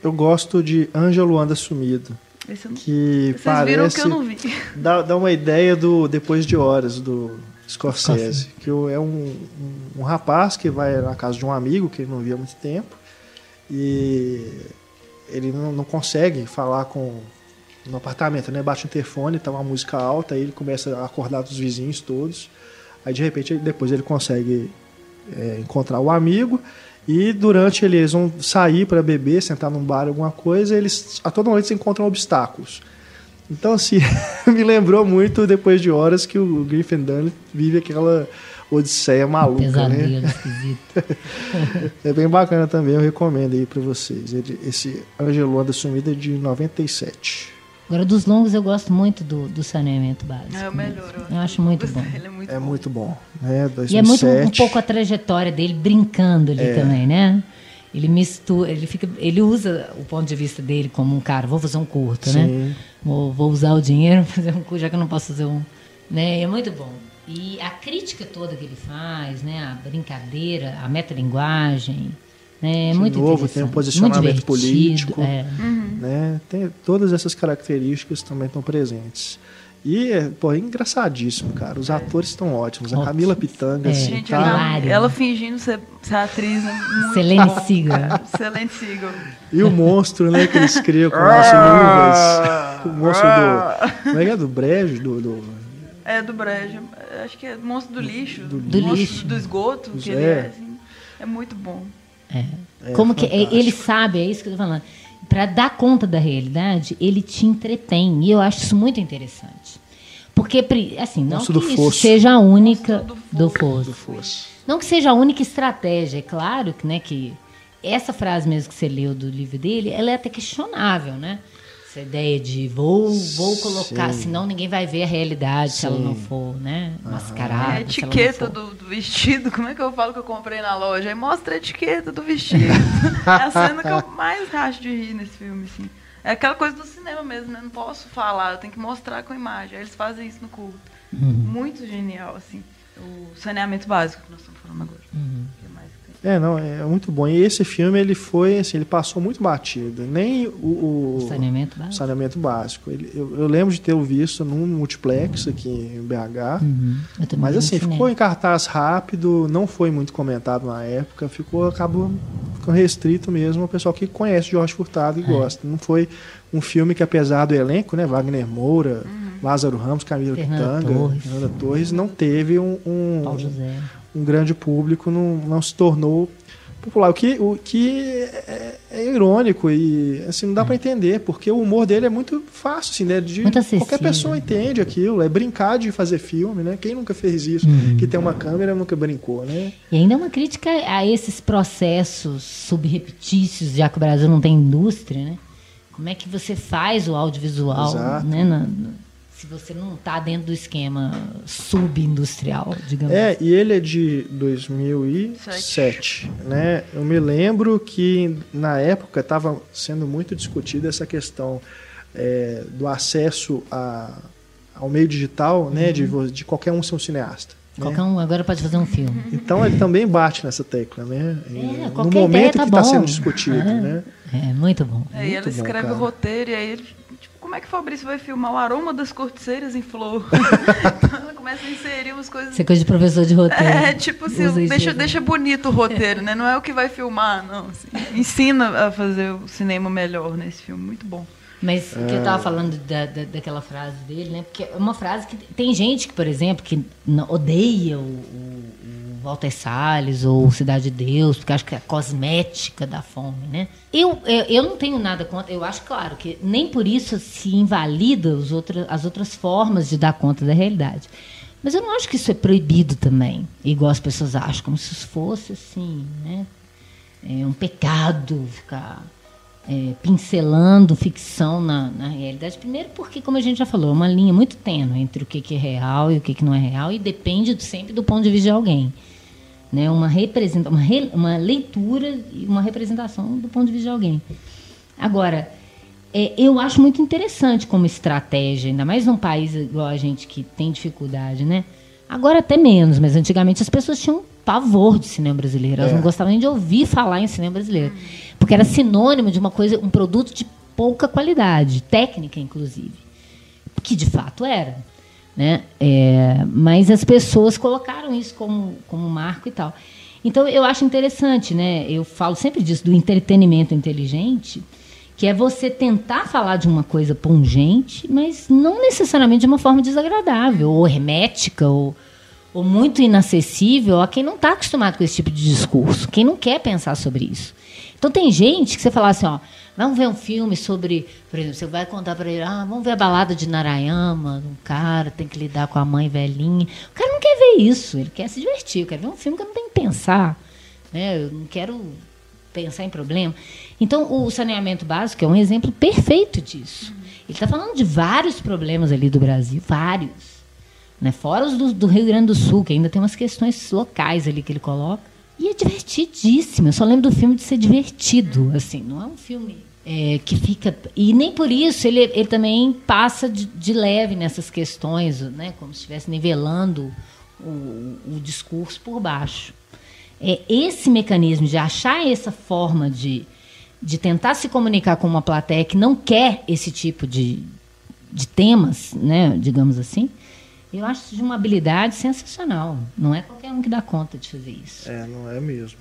Eu gosto de Ângelo Luanda Sumido, Esse eu não... que Vocês parece viram que eu não vi. dá, dá uma ideia do Depois de Horas do Scorsese, que é um, um, um rapaz que vai na casa de um amigo que ele não via há muito tempo e ele não, não consegue falar com no apartamento, né? Bate o interfone, tá uma música alta, aí ele começa a acordar dos vizinhos todos. Aí de repente depois ele consegue é, encontrar o amigo e durante ele, eles vão sair para beber, sentar num bar, alguma coisa, eles a toda noite se encontram obstáculos. Então, assim, me lembrou muito, depois de horas, que o Griffin Dunn vive aquela odisseia maluca, né? Pesadelo esquisito. É bem bacana também, eu recomendo aí para vocês. Ele, esse Angelo Anda Sumida é de 97. Agora, dos longos, eu gosto muito do, do saneamento básico. É o melhor. Eu acho muito bom. Ele é muito É bom. muito bom. Né? E é muito 2007. um pouco a trajetória dele brincando ali É. também, né? Ele mistura, ele fica, ele usa o ponto de vista dele como um cara, vou fazer um curto, né? Sim. Vou, vou usar o dinheiro para fazer um curto, já que eu não posso fazer um, né? É muito bom. E a crítica toda que ele faz, né? A brincadeira, a metalinguagem, né? É De muito novo, interessante. tem um muito posicionamento divertido, político. é. né? Tem, todas essas características também estão presentes. E, é, pô, é engraçadíssimo, cara. Os atores estão ótimos. A Ótimo. Camila Pitanga, É. assim, Gente, tá... ela, fingindo ser, ser atriz, né? Bom. Siga. Excelente Seagal. E o monstro, né, que eles criam com as luvas. O monstro do... Como é que é? Do brejo? Do, do- É do Brejo. Acho que é monstro do lixo. Do monstro lixo. Do esgoto. Que ele é. é, assim. É muito bom. É. É Como que fantástico. ele sabe, é isso que eu tô falando. Para dar conta da realidade, ele te entretém. E eu acho isso muito interessante. Porque, assim, não Monstro que isso Fosso. seja a única do do fosso. do Fosso. Não que seja a única estratégia. É claro que, né, que essa frase mesmo que você leu do livro dele, ela é até questionável, né? Essa ideia de vou, vou colocar, Sim. senão ninguém vai ver a realidade se ela não Sim. for, né? É Mascarada. a ela não etiqueta do, do vestido. Como é que eu falo que eu comprei na loja? Aí mostra a etiqueta do vestido. é a cena que eu mais racho de rir nesse filme, assim. É aquela coisa do cinema mesmo, né? Não posso falar, eu tenho que mostrar com imagem. Aí eles fazem isso no culto. Uhum. Muito genial, assim. O saneamento básico que nós estamos falando agora. Uhum. É, não, é muito bom. E esse filme, ele foi, assim, ele passou muito batido. Nem o... o- saneamento básico. saneamento básico. Ele- eu, eu lembro de ter visto num multiplex aqui em BH. Uhum. Mas assim, ficou em cartaz rápido, não foi muito comentado na época, ficou, acabou ficando restrito mesmo ao pessoal que conhece Jorge Furtado e É. gosta. Não foi um filme que, apesar do elenco, né, Wagner Moura, Lázaro Ramos, Camila Fernanda Pitanga, Torres. Fernanda Torres, não teve um, um, Paulo José. Um grande público, não, não se tornou popular. O que, o que é, é irônico e assim, não dá pra entender, porque o humor dele é muito fácil, assim, né? De, qualquer pessoa entende aquilo, é brincar de fazer filme, né? Quem nunca fez isso? Uhum. Que tem uma câmera nunca brincou, né? E ainda é uma crítica a esses processos subreptícios, já que o Brasil não tem indústria, né? Como é que você faz o audiovisual, Exato. né? na- se você não está dentro do esquema subindustrial, digamos É, assim. e ele é de 2007, né? Eu me lembro que na época estava sendo muito discutida essa questão é, do acesso a, ao meio digital, né? De, vo- de qualquer um ser um cineasta. né? Qualquer um agora pode fazer um filme. Então ele também bate nessa tecla, né? É, no momento tá que está sendo discutido, É. né? É, muito bom. É, e ela Muito bom, escreve cara. o roteiro e aí ele. Como é que Fabrício vai filmar o aroma das corticeiras em flor? então ela começa a inserir umas coisas. Isso é coisa de professor de roteiro. É, tipo assim, Usa deixa, deixa bonito o roteiro, né? Não é o que vai filmar, não. assim. Ensina a fazer o cinema melhor nesse filme. Muito bom. Mas o que eu É. tava falando da, da- daquela frase dele, né? Porque é uma frase que tem gente que, por exemplo, que odeia o, o- o Walter Salles ou Cidade de Deus, porque acha que é a cosmética da fome, né? Eu, eu, eu não tenho nada contra. Eu acho, claro, que nem por isso se invalida os outra, as outras formas de dar conta da realidade. Mas eu não acho que isso é proibido também, igual as pessoas acham, como se isso fosse assim, né? é um pecado ficar é, pincelando ficção na, na realidade. Primeiro porque, como a gente já falou, é uma linha muito tênue entre o que, que é real e o que, que não é real e depende sempre do ponto de vista de alguém. Né? Uma, representa, uma, re- uma leitura e uma representação do ponto de vista de alguém. Agora, é, eu acho muito interessante como estratégia, ainda mais num país igual a gente que tem dificuldade, né? Agora até menos, mas antigamente as pessoas tinham pavor de cinema brasileiro. Elas É. não gostavam nem de ouvir falar em cinema brasileiro. Porque era sinônimo de uma coisa, um produto de pouca qualidade, técnica, inclusive. Que de fato era. Né? É, mas as pessoas colocaram isso como, como marco e tal. Então eu acho interessante, né? Eu falo sempre disso, do entretenimento inteligente, que é você tentar falar de uma coisa pungente, mas não necessariamente de uma forma desagradável, ou hermética, ou, ou muito inacessível a quem não está acostumado com esse tipo de discurso, quem não quer pensar sobre isso. Então tem gente que você fala assim, ó, vamos ver um filme sobre, por exemplo, você vai contar para ele, ah, vamos ver a balada de Narayama, um cara tem que lidar com a mãe velhinha. O cara não quer ver isso, ele quer se divertir, eu quero ver um filme que eu não tenho que pensar, né? Eu não quero pensar em problema. Então, o saneamento básico é um exemplo perfeito disso. Ele está falando de vários problemas ali do Brasil, vários. Né? Fora os do, do Rio Grande do Sul, que ainda tem umas questões locais ali que ele coloca. E é divertidíssimo. Eu só lembro do filme de ser divertido. Assim, não é um filme é, que fica. E nem por isso ele, ele também passa de, de leve nessas questões, né? como se estivesse nivelando o, o discurso por baixo. É esse mecanismo de achar essa forma de, de tentar se comunicar com uma plateia que não quer esse tipo de, de temas, né, digamos assim, eu acho de uma habilidade sensacional. Não é qualquer um que dá conta de fazer isso. É, não é mesmo.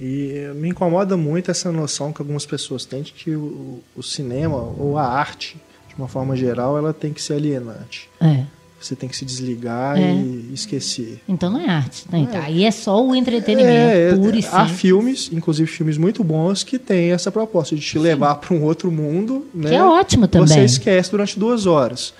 E me incomoda muito essa noção que algumas pessoas têm de que o, o cinema ou a arte, de uma forma geral, ela tem que ser alienante. É. Você tem que se desligar É. e esquecer. Então não é arte. né? Então, Aí é só o entretenimento É, puro e há simples. filmes, inclusive filmes muito bons, que têm essa proposta de te levar para um outro mundo. Que né? é ótimo também. Você esquece durante duas horas.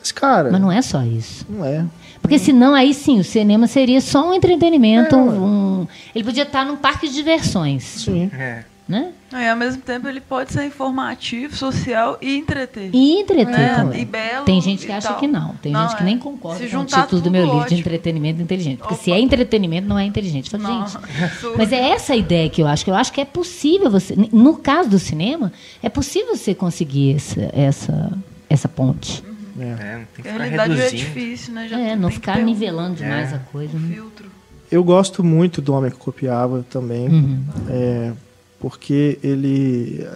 Mas, cara, Mas não é só isso. não é. Porque senão aí sim, o cinema seria só um entretenimento. É, um- um- ele podia estar num parque de diversões. Sim. É. Né? E ao mesmo tempo ele pode ser informativo, social e entreter. E entreter É, também. e belo Tem gente que acha tal. que não. Tem Não, gente que é. nem concorda Se com o juntar título do tudo, meu livro de entretenimento inteligente. Porque Opa. se é entretenimento, não é inteligente. Fala, Não, gente, absurdo. mas é essa a ideia que eu acho. Que eu acho que é possível você. No caso do cinema, é possível você conseguir essa, essa, essa ponte. É. É, não tem que A ficar realidade é difícil, né? Já É, não ficar ter um- nivelando demais É. a coisa. um Né? filtro. Eu gosto muito do Homem que Copiava também, Uhum. é, porque ele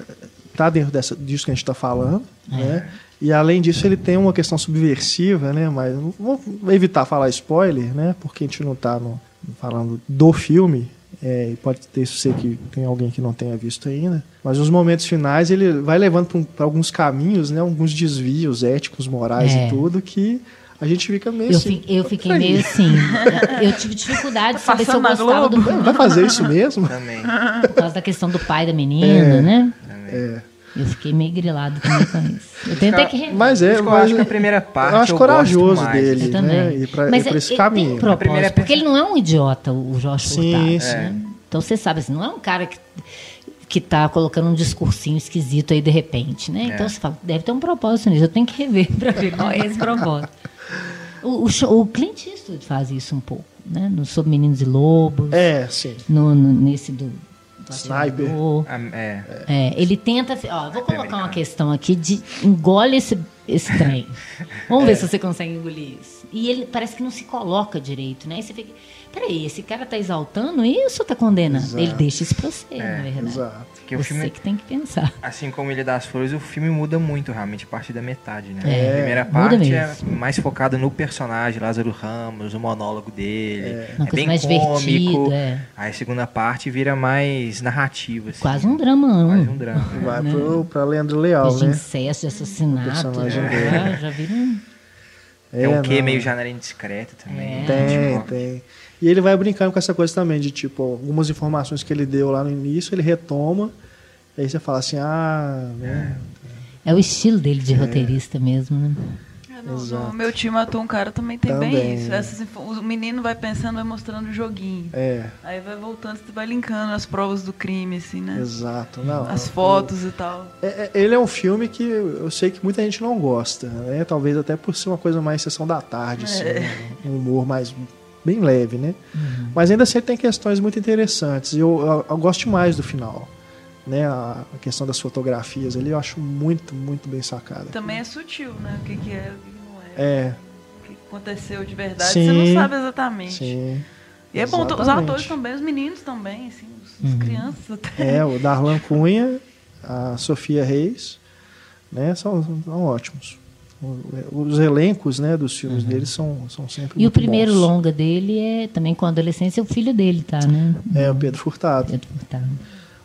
tá dentro dessa, disso que a gente está falando, É. né? E além disso ele tem uma questão subversiva, né? Mas não vou evitar falar spoiler, né? Porque a gente não está falando do filme. É, e pode ter ser que tem alguém que não tenha visto ainda. Mas nos momentos finais ele vai levando para alguns caminhos, né? Alguns desvios éticos, morais É. e tudo que a gente fica meio Eu, assim. fi- eu fiquei "Peraí, meio assim. Eu tive dificuldade de saber se eu gostava do Globo? Vai fazer isso mesmo? Também. por causa da questão do pai da menina, né? também. É. Eu fiquei meio grilado também com isso. Eu tenho até que rever. Mas é, eu mas acho que a primeira parte eu acho eu corajoso dele, Eu também. né? Ir pra, Mas ir pra é- esse ele caminho. tem propósito, primeira porque ele não é um idiota, o Jorge Sim, Furtado. sim. né? Então você sabe assim, não é um cara que que tá colocando um discursinho esquisito aí de repente, né? Então É. você fala, deve ter um propósito nisso. Eu tenho que rever para ver qual é esse propósito. O, o, show- o Clint Eastwood faz isso um pouco, né? No Sob Meninos e Lobos, É, sim. no, no- nesse do Sniper. É. É, ele tenta. Ó, vou colocar uma questão aqui de engole esse, esse trem. Vamos ver se você consegue engolir isso. E ele parece que não se coloca direito, né? Aí você fica. Peraí, esse cara tá exaltando isso ou tá condenando? Exato. Ele deixa isso pra você, na verdade. Exato. Porque o você filme, que tem que pensar. assim como Ilha das Flores, o filme muda muito realmente a partir da metade, né? É, a primeira parte é mais focada no personagem, Lázaro Ramos, o monólogo dele. É, Uma coisa bem mais cômico. é. Aí a segunda parte vira mais narrativa. Assim, Quase um drama, Quase um drama. Vai Né? pro, pra Leandro Leal, de né? incesto, de assassinato. personagem Já, dele. já viram. É, um quê não. meio janela indiscreta também. É. Tem, Tipo, tem. E ele vai brincando com essa coisa também, de tipo, algumas informações que ele deu lá no início, ele retoma. E aí você fala assim, ah, né? É o estilo dele de roteirista mesmo, né? É, no, no meu time atua um cara também tem Também. bem isso. Essas o menino vai pensando, vai mostrando o joguinho. É, Aí vai voltando, você vai linkando as provas do crime, assim, né? exato. Não, As fotos e tal. É, é- ele é um filme que eu sei que muita gente não gosta, né? Talvez até por ser uma coisa mais sessão da tarde, assim, É. né? um humor mais bem leve, né? Uhum. Mas ainda assim ele tem questões muito interessantes. E eu, eu, eu gosto demais do final. Né? A, a questão das fotografias ali eu acho muito, muito bem sacada. Também é sutil, né? O que, que é, o que não é. É, O que aconteceu de verdade, Sim. você não sabe exatamente. sim. E é bom, os atores também, os meninos também, assim, os, os Uhum. crianças até. É, o Darlan Cunha, a Sofia Reis, né? São, são ótimos. Os elencos né, dos filmes deles são, são sempre Uhum. E o primeiro bons. longa dele é também com a adolescência, o filho dele, tá, né? É o Pedro Furtado. Pedro Furtado.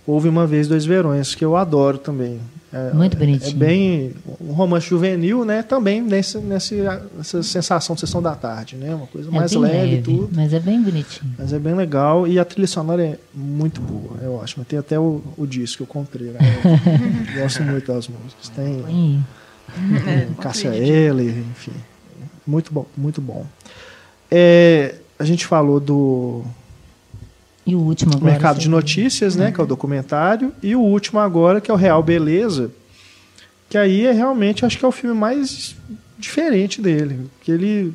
Houve uma vez dois verões, que eu adoro também. É, Muito É bonitinho. bem um romance juvenil, né? Também nesse, nesse, nessa sensação de sessão da tarde, né? Uma coisa É mais leve e leve, tudo. mas é bem bonitinho. Mas é bem legal e a trilha sonora é muito boa, é ótima. Tem até o, o disco que eu comprei, né? Eu gosto muito das músicas. Tem aí. É, Cássia. Eller, enfim. Muito bom, muito bom. É, a gente falou do E o último agora. Mercado de Notícias, né? Que é o documentário. E o último agora, que é o Real Beleza. Que aí é realmente, acho que é o filme mais diferente dele. Que ele,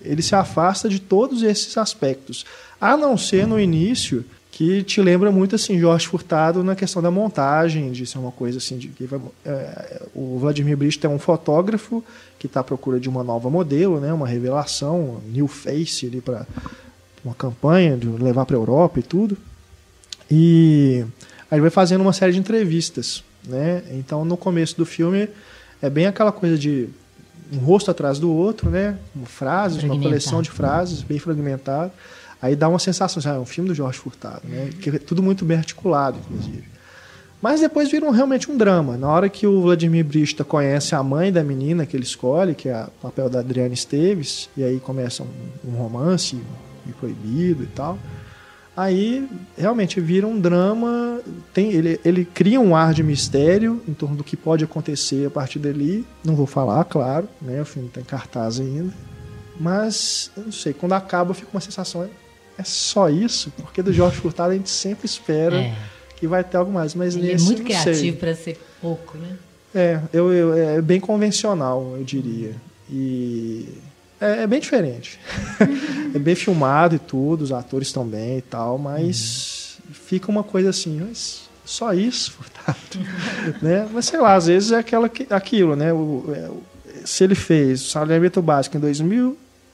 ele se afasta de todos esses aspectos. A não ser no início, que te lembra muito assim, Jorge Furtado na questão da montagem, de ser uma coisa assim. De, que vai- é, o Vladimir Brist é um fotógrafo que está à procura de uma nova modelo, né? Uma revelação, um new face ali para uma campanha de levar para a Europa e tudo. E aí ele vai fazendo uma série de entrevistas, né? Então no começo do filme é bem aquela coisa de um rosto atrás do outro, né? Com frases, uma coleção de frases bem fragmentado. Aí dá uma sensação, assim, ah, é um filme do Jorge Furtado, né? Que é tudo muito bem articulado, inclusive. Mas depois vira um- realmente um drama. Na hora que o Vladimir Brista conhece a mãe da menina que ele escolhe, que é o papel da Adriana Esteves, e aí começa um, um romance e proibido e tal. Aí realmente vira um drama. Tem, ele, ele cria um ar de mistério em torno do que pode acontecer a partir dali. Não vou falar, claro, né? O filme está em cartaz ainda. Mas, não sei, quando acaba fica uma sensação. É, é só isso? Porque do Jorge Furtado a gente sempre espera É. que vai ter algo mais. Mas Ele é nesse muito não criativo para ser pouco, né? É, eu, eu- é bem convencional, eu diria. E é, é bem diferente. é bem filmado e tudo, os atores estão bem e tal, mas fica uma coisa assim, mas só isso, Furtado. né? Mas sei lá, às vezes é aquela, que- aquilo, né? O, é, se ele fez o saneamento básico em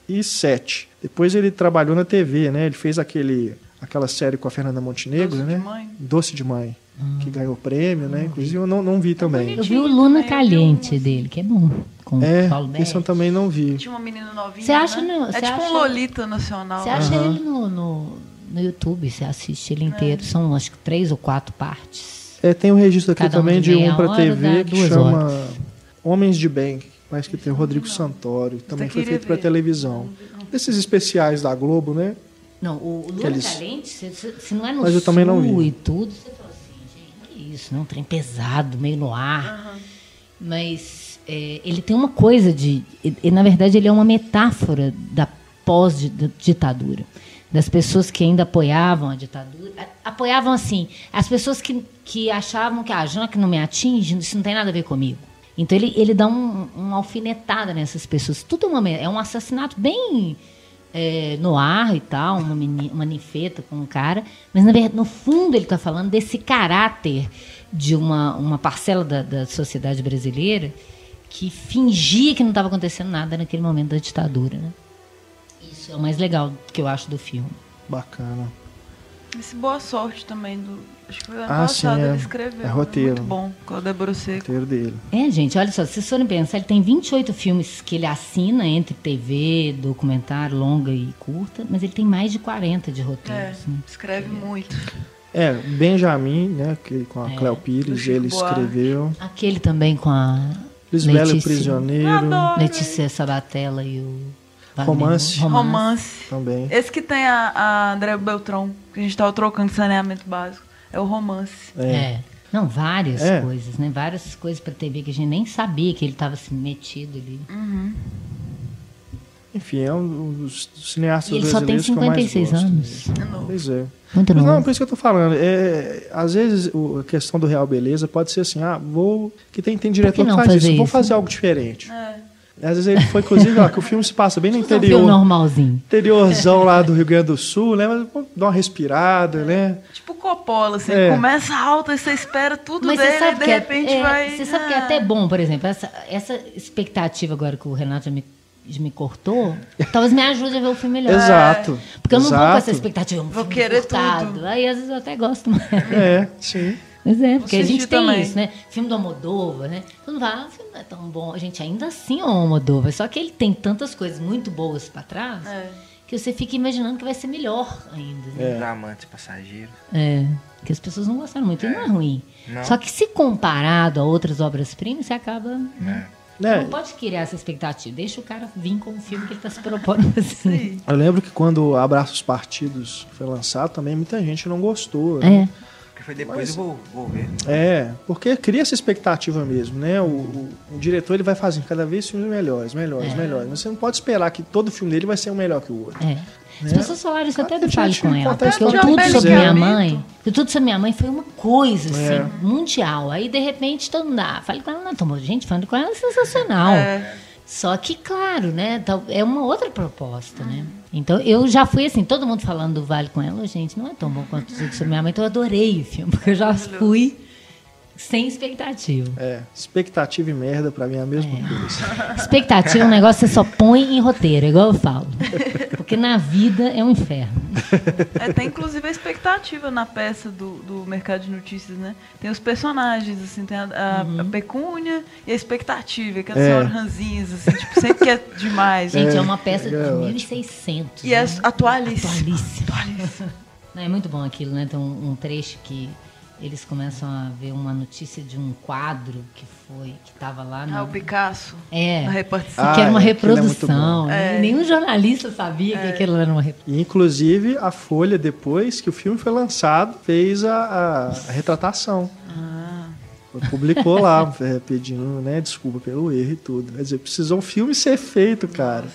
2007, depois ele trabalhou na TV, né? Ele fez aquele, aquela série com a Fernanda Montenegro, Doce de né? Mãe. Doce de Mãe, que ganhou prêmio, né? Inclusive eu não, não vi também. Eu vi o Luna Caliente dele, que é bom. Com É, o Paulo Betti. esse eu também não vi. Tinha uma menina novinha. Você acha né? no- É tipo acha- um Lolita nacional. Você né? acha Aham. ele no, no, no YouTube, você assiste ele inteiro. São acho que três ou quatro partes. É, tem um registro aqui Cada um também de de um para TV que chama Homens de Bem, parece que tem o Rodrigo Santoro, que também Até foi feito para televisão. Esses especiais da Globo, né? Não, o, o Luna Eles- Caliente, se, não é no Mas eu sul também não vi. e tudo, você fala assim, gente, que isso, não? Um trem pesado, meio no ar. Mas é, ele tem uma coisa de. e- e, na verdade, ele é uma metáfora da pós-ditadura. Das pessoas que ainda apoiavam a ditadura. A- Apoiavam assim, as pessoas que, que achavam que, ah, já que não me atinge, isso não tem nada a ver comigo. Então ele, ele dá um, uma alfinetada nessas pessoas. Tudo é uma, é um assassinato bem é, no ar e tal, uma, meni- uma ninfeta com um cara, mas na verdade, no fundo ele está falando desse caráter de uma, uma parcela da, da sociedade brasileira que fingia que não estava acontecendo nada naquele momento da ditadura. Né? Isso é o mais legal que eu acho do filme. Bacana. Esse Boa Sorte também. Do, acho que foi ano Ah, passado sim, é. ele escreveu. É roteiro. Muito bom. Com a Débora Seco. Roteiro dele. É, gente, olha só, se vocês forem pensar, ele tem 28 filmes que ele assina entre TV, documentário, longa e curta, mas ele tem mais de 40 de É, roteiros. né? escreve muito. É, Benjamin, né? Que com a É. Cléo Do Pires, ele escreveu. Aquele também com a Lisbela e o Letícia. Prisioneiro Adoro. Letícia Sabatella e o Romance. Moura. Romance. também. Esse que tem a, a André Beltrão, que a gente tava trocando de saneamento básico. É o romance. É. É. Não, várias É. coisas, né? Várias coisas pra TV que a gente nem sabia que ele estava se metido ali. Enfim, é um dos cineastas E ele só tem brasileiros que eu mais 56 gosto anos. É. Pois é. Muito Mas novo. não, por isso que eu tô falando. É, às vezes o- a questão do Real Beleza pode ser assim, ah, vou. Que tem, tem diretor que, não faz fazer isso, vou isso? fazer algo diferente. É. Às vezes ele foi, inclusive, ó, que o filme se passa bem no um interior. filme normalzinho. interiorzão lá do Rio Grande do Sul, né? Mas dá uma respirada, né? Tipo Coppola, assim. É. Começa alto e você espera tudo Mas dele você sabe e de que é- repente é, vai... Você sabe que é ah. até bom, por exemplo, essa, essa expectativa agora que o Renato já me, me cortou, talvez me ajude a ver o filme melhor. Exato. Porque eu não vou com exato. essa expectativa. Um Vou filme querer cortado. tudo. Aí às vezes eu até gosto mais. É, sim. Mas é, porque a gente tem também. isso, né? Filme do Almodóvar, né? Todo mundo fala, ah, o filme não é tão bom. A gente ainda assim é o Almodóvar. Só que ele tem tantas coisas muito boas pra trás É. que você fica imaginando que vai ser melhor ainda. Né? Os amantes passageiros. É. Que as pessoas não gostaram muito. E não é ruim. Não. Só que se comparado a outras obras-primas, você acaba. Né? Né? Não pode criar essa expectativa. Deixa o cara vir com o filme que ele tá se propondo a fazer. Sim. Eu lembro que quando Abraços Partidos foi lançado, também muita gente não gostou. né? É. Porque foi depois Mas- eu vou, vou ver. É, porque cria essa expectativa mesmo, né? O, o- o diretor ele vai fazendo cada vez filmes melhores, melhores, É. melhores. Mas você não pode esperar que todo filme dele vai ser um melhor que o outro. É. As Né? pessoas falaram isso até do Fale com ela. Porque o história Tudo que Sobre. Minha Mãe. O Tudo Sobre Minha Mãe foi uma coisa, assim, É. mundial. Aí, de repente, todo mundo. Ah, Fale com ela não tomou. Gente, Fale com ela é sensacional. É. Só que, claro, né? É uma outra proposta, né? Então, eu já fui assim, todo mundo falando do Vale com ela, gente, não é tão bom quanto o Tudo Sobre Minha Mãe, então eu adorei o filme, porque eu já fui sem expectativa. É, expectativa e merda pra mim é a mesma coisa. Expectativa é um negócio que você só põe em roteiro, igual eu falo. Porque na vida é um inferno. É, tem inclusive a expectativa na peça do, do Mercado de Notícias, né? Tem os personagens, assim, tem a, a- a pecúnia e a expectativa, que é É. senhora ranzinhas, assim, tipo, sempre que é demais. Gente, é, É, uma peça de é ótimo. 1600. E é né? atualíssima. Atualíssima. Não, é muito bom aquilo, né? Tem um, um trecho que eles começam a ver uma notícia de um quadro que foi, que estava lá no... Ah, o Picasso, É, a repartição. Ah, que era uma é, aquilo é muito reprodução. É. Nenhum jornalista sabia que aquilo era uma reprodução. Inclusive, a Folha, depois que o filme foi lançado, fez a, a- a retratação. Ah, Publicou lá, é, pedindo né, desculpa pelo erro e tudo. Quer dizer, precisou um filme ser feito, cara.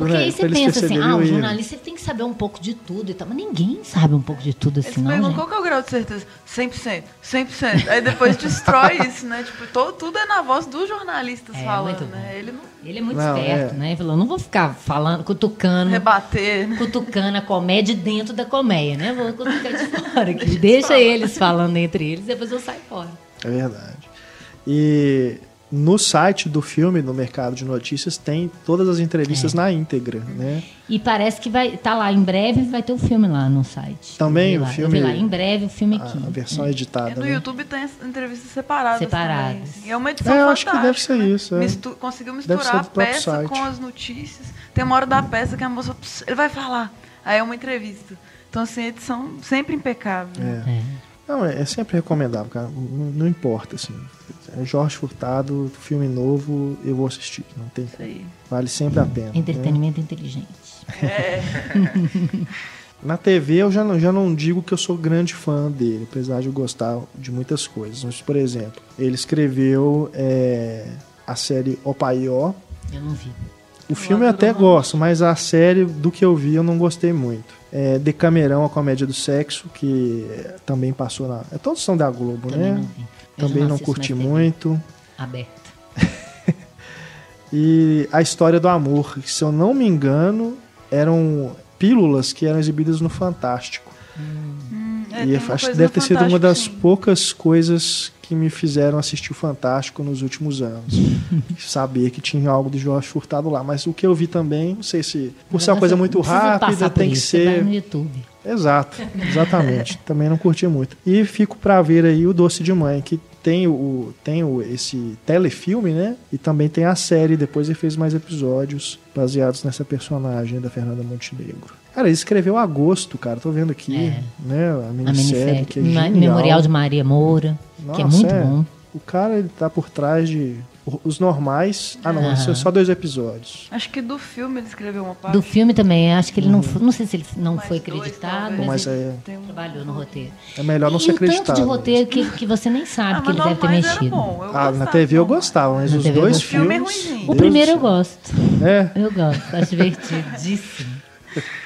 Porque né, aí você eles pensa assim, ah, o jornalista tem que saber um pouco de tudo e tal. Mas ninguém sabe um pouco de tudo eles assim, não, perguntam gente. qual que é o grau de certeza? 100%, 100%. Aí depois destrói isso, né? Tipo, todo, tudo é na voz dos jornalistas É, falando, né? Ele não Ele é muito Não, esperto, é. né? Ele falou, não vou ficar falando, cutucando, rebater, né? cutucando a comédia dentro da comédia, né? Vou cutucar de fora aqui. Deixa eles falando entre eles, depois eu saio fora. É verdade. E no site do filme, no Mercado de Notícias, tem todas as entrevistas na íntegra, né? E parece que vai tá lá, em breve vai ter o filme lá no site. Também o lá, filme- Eu vi lá, em breve o filme aqui. a versão É, editada. no né? YouTube tem as entrevistas separadas. Separadas. também. E é uma edição É, eu acho que deve ser né? isso, é. Mistu- conseguiu Deve ser misturar a peça site. com as notícias. Tem uma hora da peça que a moça. "Pss, Ele vai falar. Aí é uma entrevista. Então, assim, a edição sempre impecável. É. É. Não, é, é sempre recomendável, cara. Não, não importa, assim. É Jorge Furtado, filme novo, eu vou assistir. Não tem Isso aí. Vale sempre a pena. né? Entretenimento inteligente. Na TV eu já não, já não digo que eu sou grande fã dele, apesar de eu gostar de muitas coisas. Mas, por exemplo, ele escreveu é, a série Opaió. Eu não vi. O filme eu até gosto, mas a série, do que eu vi, eu não gostei muito. É Decamerão, a comédia do sexo, que também passou na. É todos são da Globo, Também né? não Também não assisto curti muito. Aberta. E a história do amor, que se eu não me engano, eram pílulas que eram exibidas no Fantástico. Hum, é, e acho que deve ter sido uma das sim. poucas coisas que me fizeram assistir o Fantástico nos últimos anos. Saber que tinha algo de Jorge Furtado lá. Mas o que eu vi também, não sei se. Por ser uma coisa muito rápida, tem que isso, vai ser. no YouTube. Exato, exatamente. Também não curti muito. E fico pra ver aí o Doce de Mãe, que tem o tem o, esse telefilme, né? E também tem a série. Depois ele fez mais episódios baseados nessa personagem da Fernanda Montenegro. Cara, ele escreveu Agosto, cara. Tô vendo aqui, É. né? A A minissérie, minissérie. que é Ma- genial. Memorial de Maria Moura, que é Nossa, muito é. bom. O cara, ele tá por trás de os normais. Ah, não, são só dois episódios. Acho que do filme ele escreveu uma parte. Do filme também, acho que ele Uhum. não foi, não sei se ele não Mais foi dois, acreditado, talvez. Mas mas, ele é, trabalhou no roteiro. é melhor não e ser o tanto acreditado. de roteiro que, que você nem sabe Ah, que ele deve ter mexido. bom, Ah, na TV eu gostava, mas Na os dois gostava. Filme é filmes. ruimzinho. O primeiro eu gosto. É, Eu gosto, acho divertidíssimo.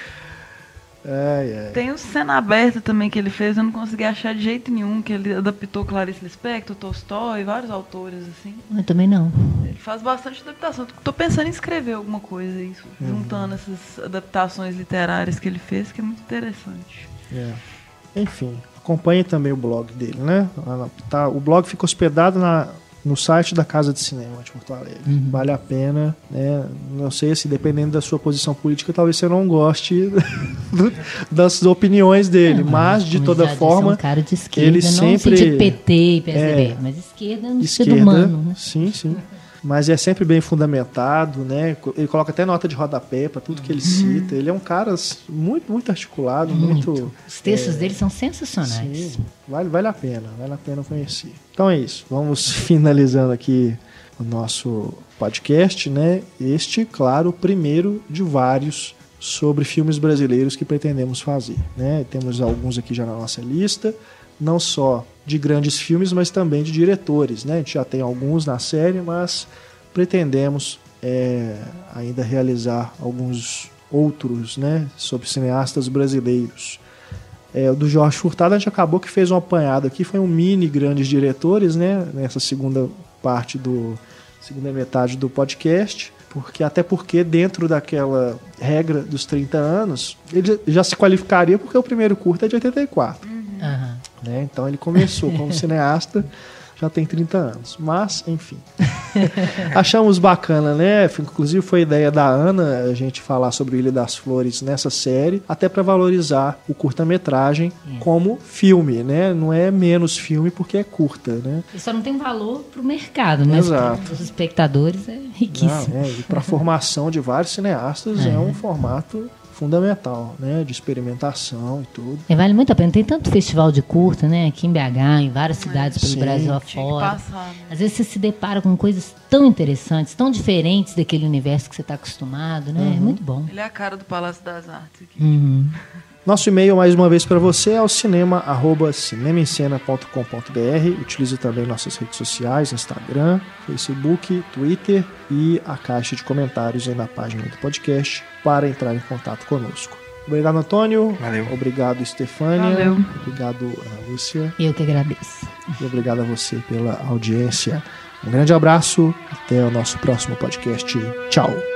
ai, ai. Tem o Cena Aberta também que ele fez, eu não consegui achar de jeito nenhum, que ele adaptou Clarice Lispector, Tolstói, vários autores, assim. Eu também não. Ele faz bastante adaptação. Tô pensando em escrever alguma coisa, isso, Uhum. juntando essas adaptações literárias que ele fez, que é muito interessante. É. Enfim, acompanhe também o blog dele, né? Tá, o blog fica hospedado na, no site da Casa de Cinema de Porto Alegre. Uhum. Vale a pena, né? Não sei se dependendo da sua posição política, talvez você não goste do- das opiniões dele, Não, mas de toda forma, É um de esquerda, ele sempre- de PT e PSDB, É. mas esquerda no sentido esquerda, humano, né? sim, sim. Mas é sempre bem fundamentado, né? Ele coloca até nota de rodapé para tudo que ele cita. Ele é um cara muito, muito articulado, muito, Muito. Os textos dele são sensacionais. Sim, vale, vale a pena, vale a pena conhecer. Então é isso, vamos finalizando aqui o nosso podcast, né? Este, claro, o primeiro de vários sobre filmes brasileiros que pretendemos fazer, né? Temos alguns aqui já na nossa lista, não só de grandes filmes, mas também de diretores. Né? A gente já tem alguns na série, mas pretendemos é, ainda realizar alguns outros né, sobre cineastas brasileiros. É, do Jorge Furtado a gente acabou que fez um apanhado aqui, foi um mini grandes diretores, né, nessa segunda parte do segunda metade do podcast, porque até porque dentro daquela regra dos 30 anos, ele já se qualificaria porque o primeiro curto é de 84. Uhum. Né? Então ele começou como cineasta já tem 30 anos. Mas, enfim. Achamos bacana, né? Inclusive foi ideia da Ana a gente falar sobre o Ilha das Flores nessa série, até para valorizar o curta-metragem é. como filme, né? Não é menos filme porque é curta, né? E só não tem valor para o mercado, mas para os espectadores é riquíssimo. Não, é, e para a formação de vários cineastas é, é um formato fundamental, né, de experimentação e tudo. E vale muito a pena. Tem tanto festival de curta, né, aqui em BH, em várias cidades pelo Sim. Brasil afora. Passar, né? Às vezes você se depara com coisas tão interessantes, tão diferentes daquele universo que você está acostumado, né? É uhum. É muito bom. Ele é a cara do Palácio das Artes aqui. Uhum. Nosso e-mail, mais uma vez para você, é o cinema, arroba cinemaencena.com.br. Utilize também nossas redes sociais, Instagram, Facebook, Twitter e a caixa de comentários aí na página do podcast para entrar em contato conosco. Obrigado, Antônio. Valeu. Obrigado, Stefânia. Valeu. Obrigado, Lúcia. Eu que agradeço. E obrigado a você pela audiência. Um grande abraço. Até o nosso próximo podcast. Tchau.